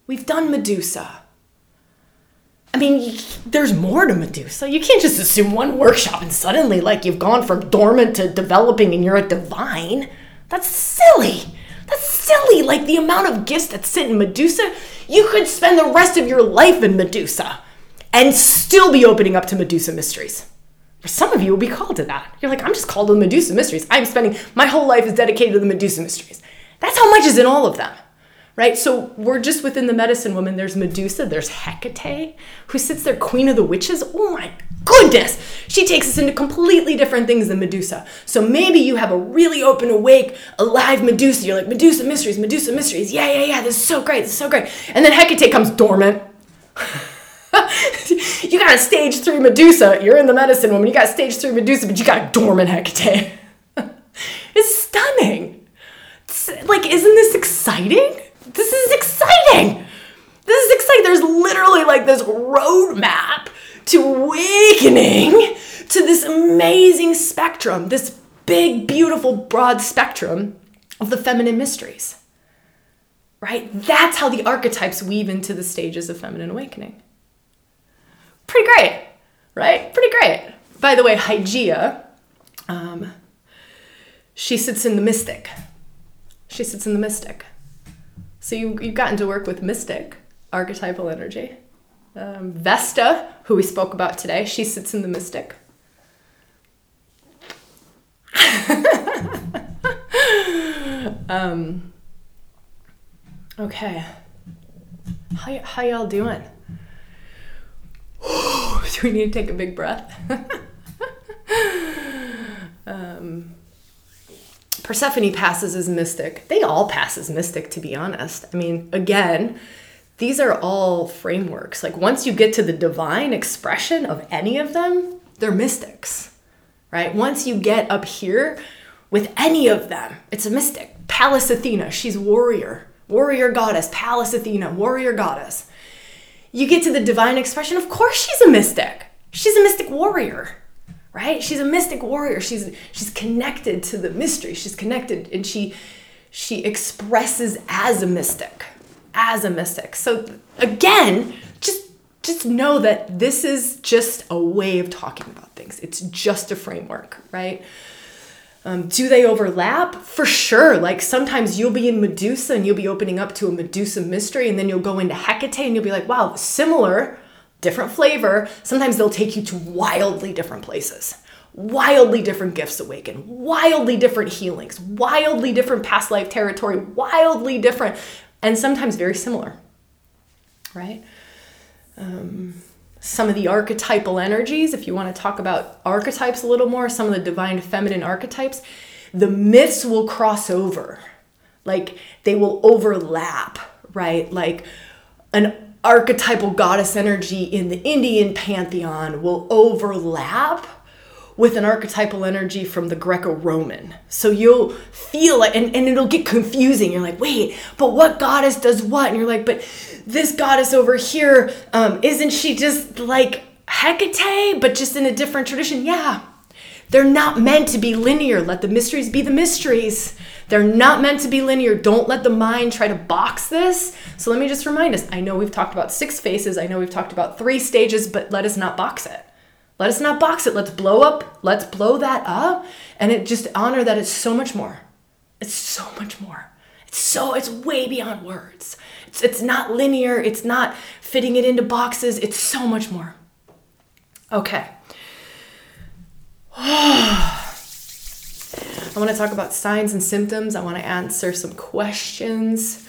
We've done Medusa. I mean, there's more to Medusa. You can't just assume one workshop and suddenly, like, you've gone from dormant to developing and you're a divine. That's silly. That's silly. Like, the amount of gifts that sit in Medusa, you could spend the rest of your life in Medusa and still be opening up to Medusa mysteries. Some of you will be called to that. You're like, I'm just called to the Medusa mysteries. I'm spending my whole life is dedicated to the Medusa mysteries. That's how much is in all of them right? So we're just within the medicine woman. There's Medusa, there's Hecate, who sits there, queen of the witches. Oh my goodness! She takes us into completely different things than Medusa. So maybe you have a really open, awake, alive Medusa. You're like, Medusa mysteries, Medusa mysteries. Yeah, yeah, yeah, this is so great, this is so great. And then Hecate comes dormant. you got a stage three Medusa. You're in the medicine woman. You got stage three Medusa, but you got a dormant Hecate. it's stunning. It's, like, isn't this exciting? This is exciting. This is exciting. There's literally like this roadmap to awakening to this amazing spectrum, this big, beautiful, broad spectrum of the feminine mysteries. Right? That's how the archetypes weave into the stages of feminine awakening. Pretty great, right? Pretty great. By the way, Hygeia, um, she sits in the mystic. She sits in the mystic. So you, you've gotten to work with Mystic, archetypal energy. Um, Vesta, who we spoke about today, she sits in the Mystic. um, okay. How, how y'all doing? Do we need to take a big breath? um, Persephone passes as mystic. They all pass as mystic, to be honest. I mean, again, these are all frameworks. Like, once you get to the divine expression of any of them, they're mystics, right? Once you get up here with any of them, it's a mystic. Pallas Athena, she's warrior, warrior goddess, Pallas Athena, warrior goddess. You get to the divine expression, of course she's a mystic. She's a mystic warrior right? She's a mystic warrior. She's she's connected to the mystery. She's connected and she she expresses as a mystic, as a mystic. So again, just just know that this is just a way of talking about things. It's just a framework, right? Um, do they overlap? For sure. Like sometimes you'll be in Medusa and you'll be opening up to a Medusa mystery, and then you'll go into Hecate and you'll be like, wow, similar, different flavor, sometimes they'll take you to wildly different places. Wildly different gifts awaken, wildly different healings, wildly different past life territory, wildly different, and sometimes very similar, right? Um, some of the archetypal energies, if you want to talk about archetypes a little more, some of the divine feminine archetypes, the myths will cross over. Like they will overlap, right? Like an archetypal goddess energy in the Indian pantheon will overlap with an archetypal energy from the Greco Roman. So you'll feel it and, and it'll get confusing. You're like, wait, but what goddess does what? And you're like, but this goddess over here, um, isn't she just like Hecate, but just in a different tradition? Yeah. They're not meant to be linear. Let the mysteries be the mysteries. They're not meant to be linear. Don't let the mind try to box this. So let me just remind us I know we've talked about six faces, I know we've talked about three stages, but let us not box it. Let us not box it. Let's blow up. Let's blow that up and it just honor that it's so much more. It's so much more. It's so it's way beyond words. It's it's not linear. It's not fitting it into boxes. It's so much more. Okay. I want to talk about signs and symptoms. I want to answer some questions.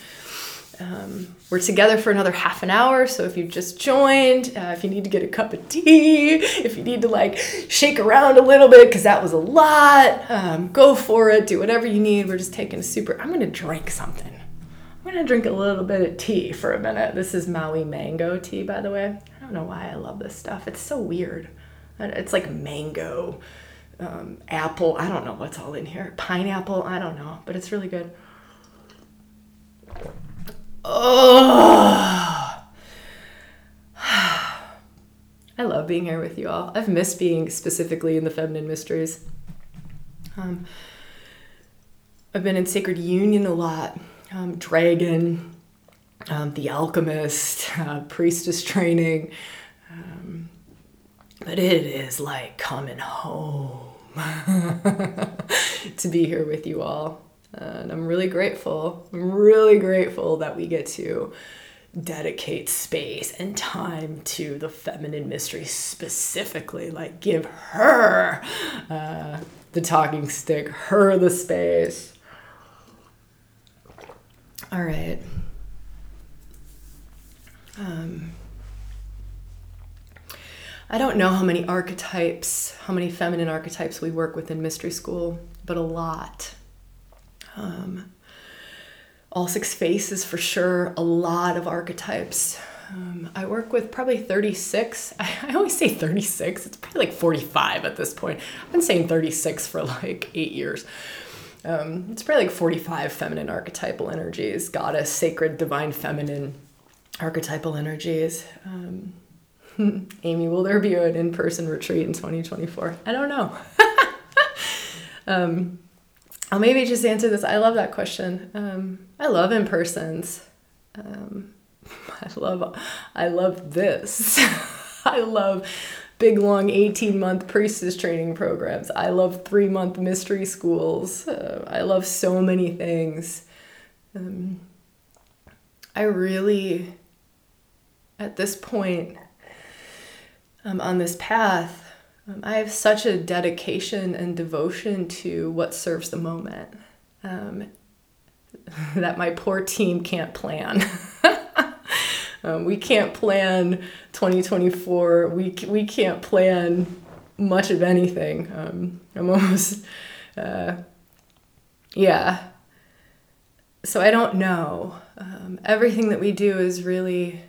Um, we're together for another half an hour, so if you've just joined, uh, if you need to get a cup of tea, if you need to like shake around a little bit because that was a lot, um, go for it. Do whatever you need. We're just taking a super. I'm gonna drink something. I'm gonna drink a little bit of tea for a minute. This is Maui mango tea, by the way. I don't know why I love this stuff. It's so weird. It's like mango um, apple. I don't know what's all in here. Pineapple. I don't know, but it's really good. Oh. I love being here with you all. I've missed being specifically in the feminine mysteries. Um, I've been in Sacred Union a lot. Um, Dragon, um, The Alchemist, uh, Priestess Training. Um, but it is like coming home. to be here with you all. And I'm really grateful. I'm really grateful that we get to dedicate space and time to the feminine mystery specifically. Like, give her uh, the talking stick, her the space. All right. Um, I don't know how many archetypes, how many feminine archetypes we work with in mystery school, but a lot. Um, all six faces for sure, a lot of archetypes. Um, I work with probably 36. I, I always say 36, it's probably like 45 at this point. I've been saying 36 for like eight years. Um, it's probably like 45 feminine archetypal energies, goddess, sacred, divine feminine archetypal energies. Um, Amy, will there be an in person retreat in 2024? I don't know. um, I'll maybe just answer this. I love that question. Um, I love in persons. Um, I love, I love this. I love big long 18 month priestess training programs. I love three month mystery schools. Uh, I love so many things. Um, I really, at this point, um, on this path, um, I have such a dedication and devotion to what serves the moment. Um, that my poor team can't plan. um, we can't plan 2024. We, we can't plan much of anything. Um, I'm almost, uh, yeah. So I don't know. Um, everything that we do is really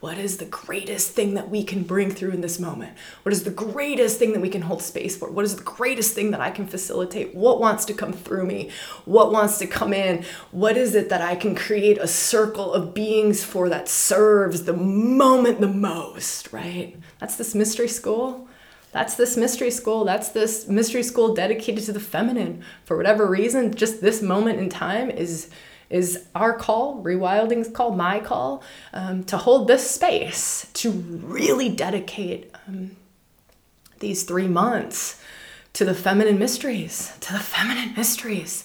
what is the greatest thing that we can bring through in this moment? What is the greatest thing that we can hold space for? What is the greatest thing that I can facilitate? What wants to come through me? What wants to come in? What is it that I can create a circle of beings for that serves the moment the most, right? That's this mystery school. That's this mystery school. That's this mystery school dedicated to the feminine. For whatever reason, just this moment in time is is our call, Rewilding's call, my call, um, to hold this space, to really dedicate um, these three months to the feminine mysteries, to the feminine mysteries.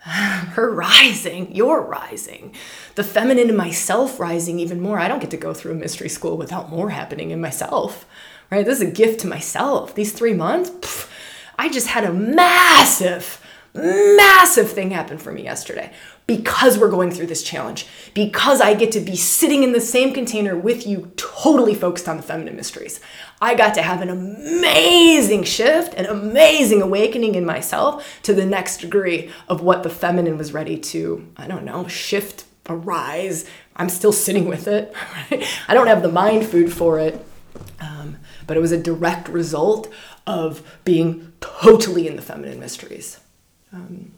Her rising, your rising, the feminine in myself rising even more. I don't get to go through a mystery school without more happening in myself, right? This is a gift to myself. These three months, pff, I just had a massive, massive thing happen for me yesterday because we're going through this challenge, because I get to be sitting in the same container with you, totally focused on the feminine mysteries. I got to have an amazing shift, an amazing awakening in myself to the next degree of what the feminine was ready to, I don't know, shift, arise. I'm still sitting with it. I don't have the mind food for it. Um, but it was a direct result of being totally in the feminine mysteries. Um,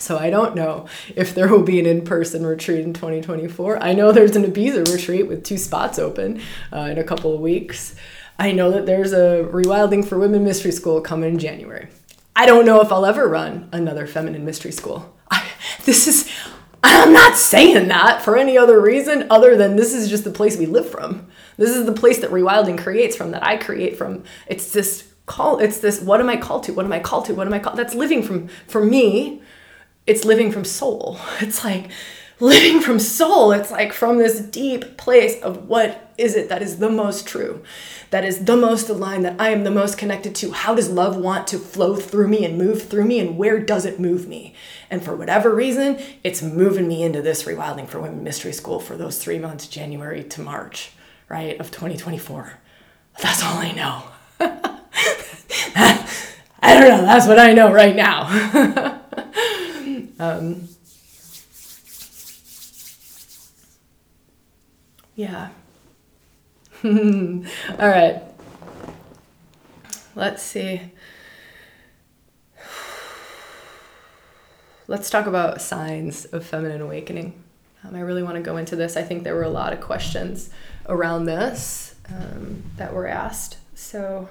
so I don't know if there will be an in-person retreat in 2024. I know there's an Ibiza retreat with two spots open uh, in a couple of weeks. I know that there's a Rewilding for Women Mystery School coming in January. I don't know if I'll ever run another feminine mystery school. I, this is, I'm not saying that for any other reason other than this is just the place we live from. This is the place that Rewilding creates from, that I create from. It's this call, it's this, what am I called to? What am I called to? What am I called? That's living from, for me, it's living from soul. It's like living from soul. It's like from this deep place of what is it that is the most true, that is the most aligned, that I am the most connected to. How does love want to flow through me and move through me, and where does it move me? And for whatever reason, it's moving me into this Rewilding for Women Mystery School for those three months, January to March, right, of 2024. That's all I know. I don't know. That's what I know right now. Um, yeah. All right. Let's see. Let's talk about signs of feminine awakening. Um, I really want to go into this. I think there were a lot of questions around this um, that were asked. So,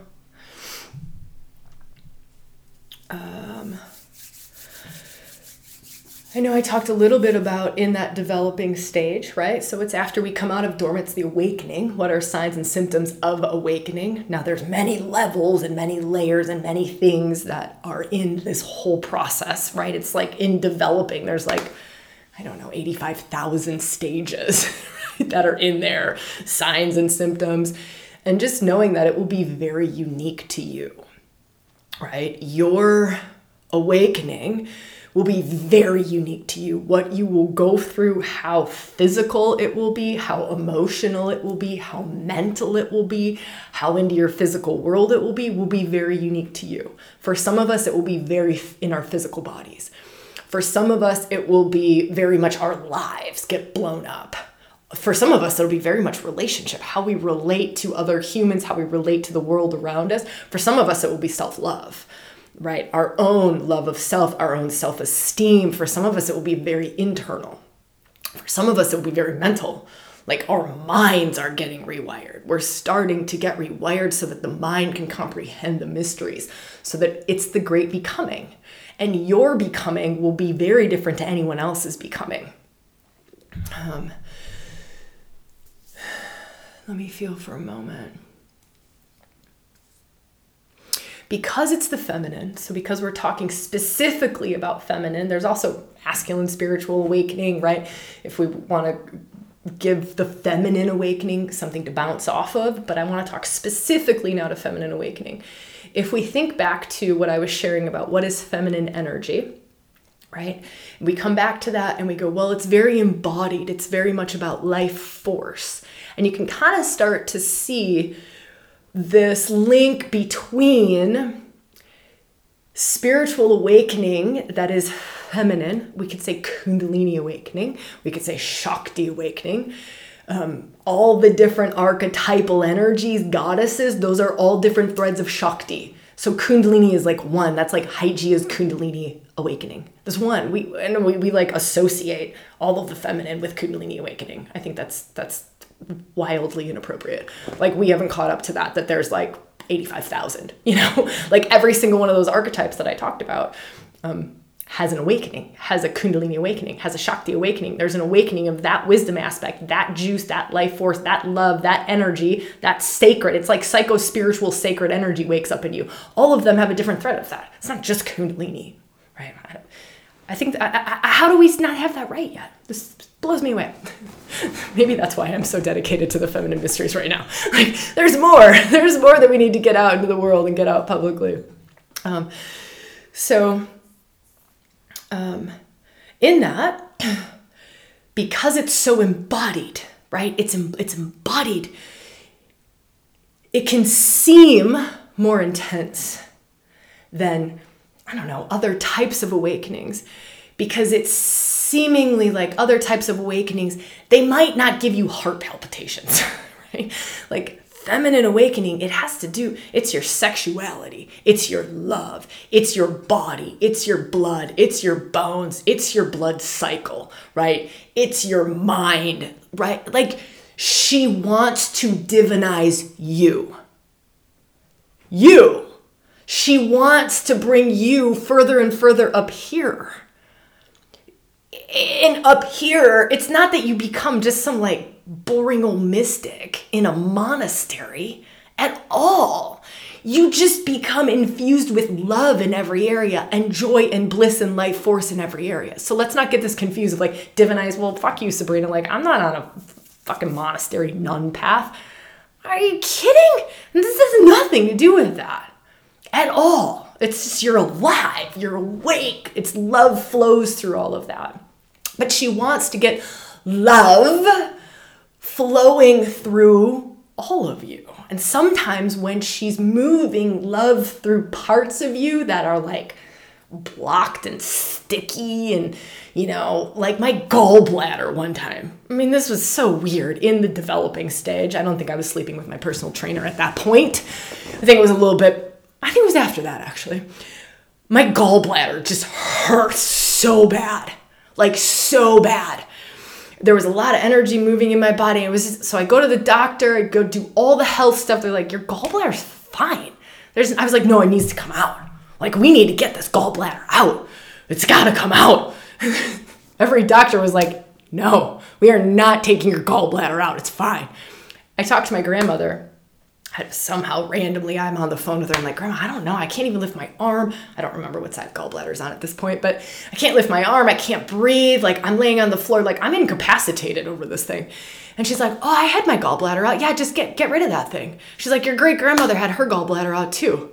um, I know I talked a little bit about in that developing stage, right? So it's after we come out of dormant, the awakening. What are signs and symptoms of awakening? Now there's many levels and many layers and many things that are in this whole process, right? It's like in developing. There's like I don't know, 85,000 stages that are in there, signs and symptoms. And just knowing that it will be very unique to you, right? Your awakening will be very unique to you. What you will go through, how physical it will be, how emotional it will be, how mental it will be, how into your physical world it will be, will be very unique to you. For some of us, it will be very in our physical bodies. For some of us, it will be very much our lives get blown up. For some of us, it'll be very much relationship, how we relate to other humans, how we relate to the world around us. For some of us, it will be self love right? Our own love of self, our own self esteem. For some of us, it will be very internal. For some of us, it will be very mental. Like our minds are getting rewired. We're starting to get rewired so that the mind can comprehend the mysteries, so that it's the great becoming. And your becoming will be very different to anyone else's becoming. Um, let me feel for a moment because it's the feminine, so because we're talking specifically about feminine, there's also masculine spiritual awakening, right? If we want to give the feminine awakening something to bounce off of, but I want to talk specifically now to feminine awakening. If we think back to what I was sharing about what is feminine energy, right? We come back to that and we go, well, it's very embodied. It's very much about life force. And you can kind of start to see this link between spiritual awakening that is feminine. We could say Kundalini awakening. We could say Shakti awakening. Um, all the different archetypal energies, goddesses, those are all different threads of Shakti. So Kundalini is like one. That's like Hygeia's Kundalini awakening. There's one. We and we, we like associate all of the feminine with Kundalini awakening. I think that's that's wildly inappropriate. Like we haven't caught up to that. That there's like 85,000. You know, like every single one of those archetypes that I talked about. Um, has an awakening, has a Kundalini awakening, has a Shakti awakening. There's an awakening of that wisdom aspect, that juice, that life force, that love, that energy, that sacred. It's like psycho spiritual sacred energy wakes up in you. All of them have a different thread of that. It's not just Kundalini, right? I think, I, I, how do we not have that right yet? This blows me away. Maybe that's why I'm so dedicated to the feminine mysteries right now. Like, there's more. There's more that we need to get out into the world and get out publicly. Um, so, um, in that, because it's so embodied, right? It's it's embodied. It can seem more intense than I don't know other types of awakenings because it's seemingly like other types of awakenings. They might not give you heart palpitations, right? Like feminine awakening, it has to do, it's your sexuality, it's your love, it's your body, it's your blood, it's your bones, it's your blood cycle, right? It's your mind, right? Like she wants to divinize you. You. She wants to bring you further and further up here. And up here, it's not that you become just some like boring old mystic in a monastery at all. You just become infused with love in every area and joy and bliss and life force in every area. So let's not get this confused of like divinize, well, fuck you, Sabrina. Like, I'm not on a fucking monastery nun path. Are you kidding? This has nothing to do with that at all. It's just you're alive, you're awake. It's love flows through all of that. But she wants to get love flowing through all of you. And sometimes when she's moving love through parts of you that are like blocked and sticky and you know like my gallbladder one time i mean this was so weird in the developing stage i don't think i was sleeping with my personal trainer at that point i think it was a little bit i think it was after that actually my gallbladder just hurt so bad like so bad there was a lot of energy moving in my body. It was just, so I go to the doctor, I go do all the health stuff. They're like, your gallbladder's fine. There's, I was like, no, it needs to come out. Like, we need to get this gallbladder out. It's gotta come out. Every doctor was like, no, we are not taking your gallbladder out. It's fine. I talked to my grandmother somehow randomly I'm on the phone with her. I'm like, Grandma, I don't know. I can't even lift my arm. I don't remember what side gallbladder's on at this point, but I can't lift my arm. I can't breathe. Like I'm laying on the floor, like I'm incapacitated over this thing. And she's like, Oh, I had my gallbladder out. Yeah, just get get rid of that thing. She's like, Your great grandmother had her gallbladder out too.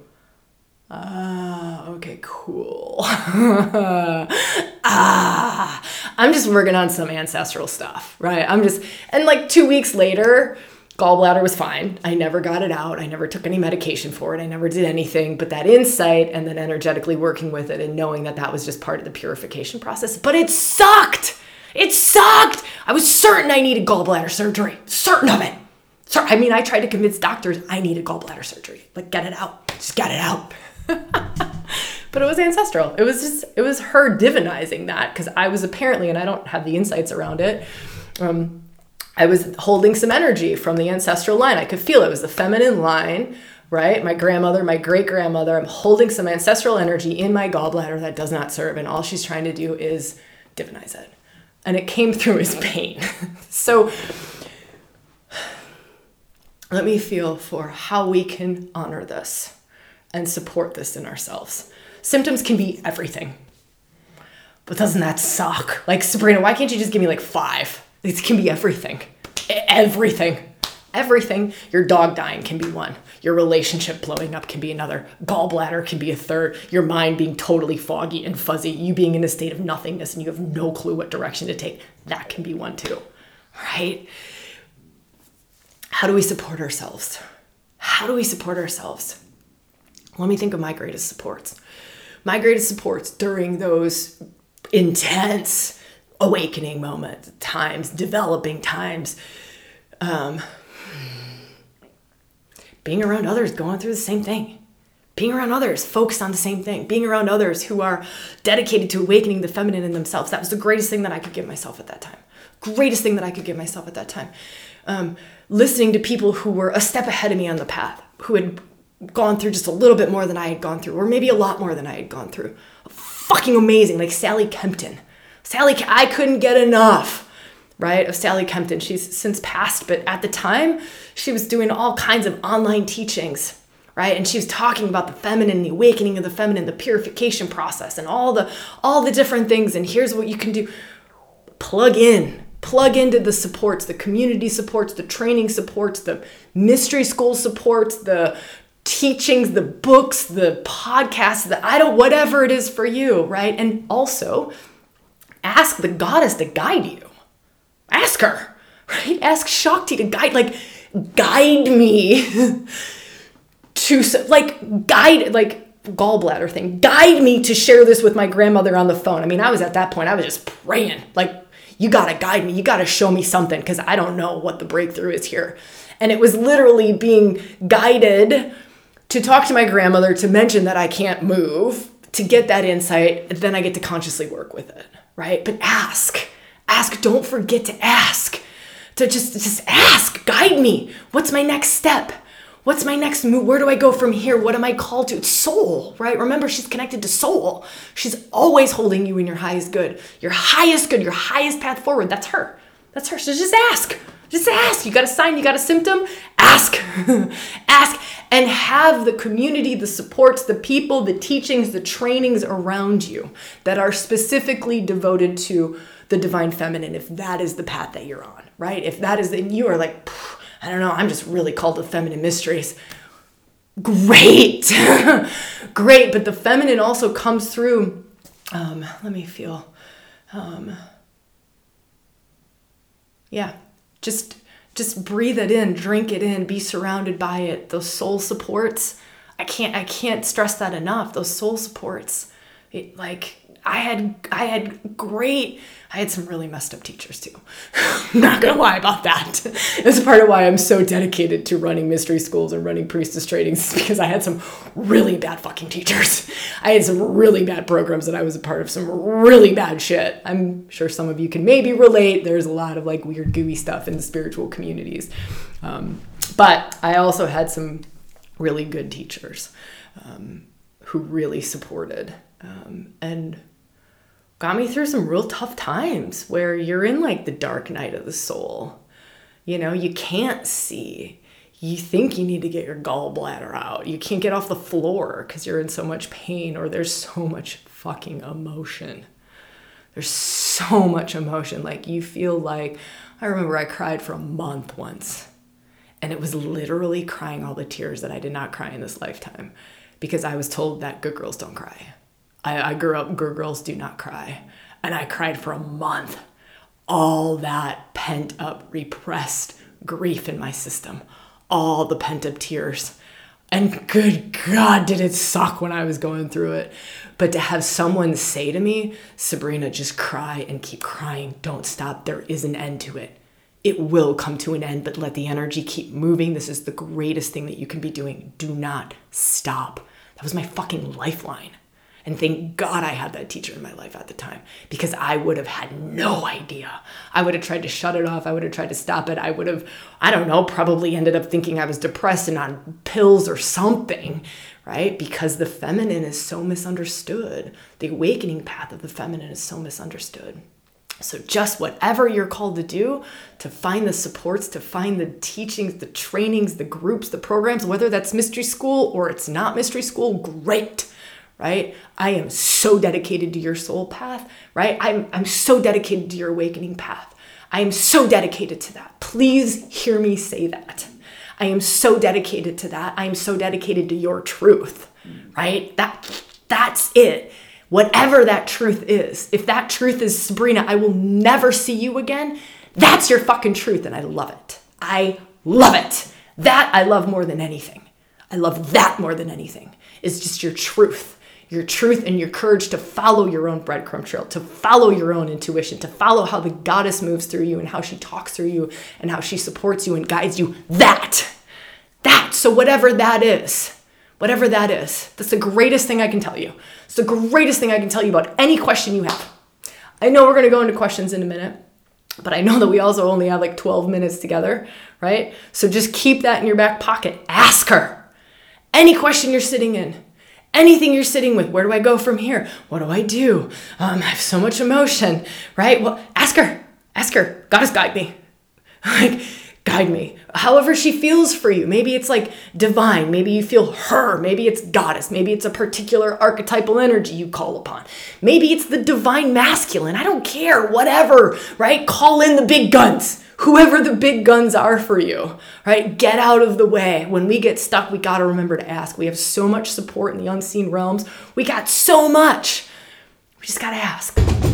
Ah, uh, okay, cool. ah, I'm just working on some ancestral stuff, right? I'm just, and like two weeks later, gallbladder was fine. I never got it out. I never took any medication for it. I never did anything. But that insight and then energetically working with it and knowing that that was just part of the purification process. But it sucked. It sucked. I was certain I needed gallbladder surgery. Certain of it. So, I mean, I tried to convince doctors I needed gallbladder surgery. Like, get it out. Just get it out. but it was ancestral. It was just, it was her divinizing that because I was apparently, and I don't have the insights around it. Um, I was holding some energy from the ancestral line. I could feel it. was the feminine line, right? My grandmother, my great grandmother. I'm holding some ancestral energy in my gallbladder that does not serve. And all she's trying to do is divinize it. And it came through as pain. so let me feel for how we can honor this and support this in ourselves. Symptoms can be everything. But doesn't that suck? Like, Sabrina, why can't you just give me like five? It can be everything. Everything. everything. Your dog dying can be one. Your relationship blowing up can be another. Gallbladder can be a third. Your mind being totally foggy and fuzzy. You being in a state of nothingness and you have no clue what direction to take. That can be one too. Right? How do we support ourselves? How do we support ourselves? Let me think of my greatest supports. My greatest supports during those intense awakening moments, times, developing times, um, being around others going through the same thing. Being around others focused on the same thing. Being around others who are dedicated to awakening the feminine in themselves. That was the greatest thing that i could give myself at that time. Greatest thing that i could give myself at that time. Um, listening to people who were a step ahead of me on the path who had gone through just a little bit more than i had gone through or maybe a lot more than i had gone through. Fucking amazing like sally kempton sally i couldn't get enough right, of Sally Kempton. She's since passed, but at the time, she was doing all kinds of online teachings, right? And she was talking about the feminine, the awakening of the feminine, the purification process, and all the all the different things. And here's what you can do: plug in. Plug into the supports, the community supports, the training supports, the mystery school supports, the teachings, the books, the podcasts, the I don't, whatever it is for you, right? And also ask the goddess to guide you ask her, right? Ask Shakti to guide, like, guide me to, like, guide, like, gallbladder thing, guide me to share this with my grandmother on the phone. I mean, I was at that point, I was just praying, like, you gotta guide me, you gotta show me something, because I don't know what the breakthrough is here. And it was literally being guided to talk to my grandmother to mention that I can't move, to get that insight, then I get to consciously work with it, right? But ask Ask, don't forget to ask. To just just ask, guide me. What's my next step? What's my next move? Where do I go from here? What am I called to? It's soul, right? Remember, she's connected to soul. She's always holding you in your highest good. Your highest good, your highest path forward. That's her. That's her. So just ask. Just ask. You got a sign, you got a symptom? Ask. ask and have the community, the supports, the people, the teachings, the trainings around you that are specifically devoted to the divine feminine if that is the path that you're on, right? If that is, and you are like, I don't know, I'm just really called to feminine mysteries. Great, great. But the feminine also comes through. Um, let me feel. Um, yeah, just just breathe it in, drink it in, be surrounded by it. Those soul supports. I can't I can't stress that enough. Those soul supports. It, like I had I had great I had some really messed up teachers too. I'm not gonna lie about that. It's part of why I'm so dedicated to running mystery schools and running priestess trainings because I had some really bad fucking teachers. I had some really bad programs that I was a part of some really bad shit. I'm sure some of you can maybe relate. There's a lot of like weird gooey stuff in the spiritual communities. Um, but I also had some really good teachers um, who really supported um, and got me through some real tough times where you're in like the dark night of the soul. You know, you can't see. You think you need to get your gallbladder out. You can't get off the floor because you're in so much pain or there's so much fucking emotion. There's so much emotion. Like you feel like, I remember I cried for a month once. And it was literally crying all the tears that I did not cry in this lifetime because I was told that good girls don't cry. I, I grew up, girls do not cry. And I cried for a month. All that pent up, repressed grief in my system, all the pent up tears. And good God, did it suck when I was going through it. But to have someone say to me, Sabrina, just cry and keep crying. Don't stop. There is an end to it. It will come to an end, but let the energy keep moving. This is the greatest thing that you can be doing. Do not stop. That was my fucking lifeline. And thank God I had that teacher in my life at the time because I would have had no idea. I would have tried to shut it off. I would have tried to stop it. I would have, I don't know, probably ended up thinking I was depressed and on pills or something, right? Because the feminine is so misunderstood. The awakening path of the feminine is so misunderstood. So, just whatever you're called to do to find the supports, to find the teachings, the trainings, the groups, the programs, whether that's mystery school or it's not mystery school, great right? I am so dedicated to your soul path, right? I'm, I'm so dedicated to your awakening path. I am so dedicated to that. Please hear me say that. I am so dedicated to that. I am so dedicated to your truth, right? That that's it. Whatever that truth is. If that truth is Sabrina, I will never see you again. That's your fucking truth and I love it. I love it. That I love more than anything. I love that more than anything. It's just your truth your truth and your courage to follow your own breadcrumb trail, to follow your own intuition, to follow how the goddess moves through you and how she talks through you and how she supports you and guides you. That, that, so whatever that is, whatever that is, that's the greatest thing I can tell you. It's the greatest thing I can tell you about any question you have. I know we're gonna go into questions in a minute. But I know that we also only have like 12 minutes together, right? So just keep that in your back pocket. Ask her. Any question you're sitting in, anything you're sitting with. Where do I go from here? What do I do? Um, I have so much emotion, right? Well, ask her. Ask her. God has guide me. like, guide me. However she feels for you. Maybe it's like divine. Maybe you feel her. Maybe it's goddess. Maybe it's a particular archetypal energy you call upon. Maybe it's the divine masculine. I don't care. Whatever, right? Call in the big guns whoever the big guns are for you, right? Get out of the way. When we get stuck, we got to remember to ask. We have so much support in the unseen realms. We got so much. We just got to ask.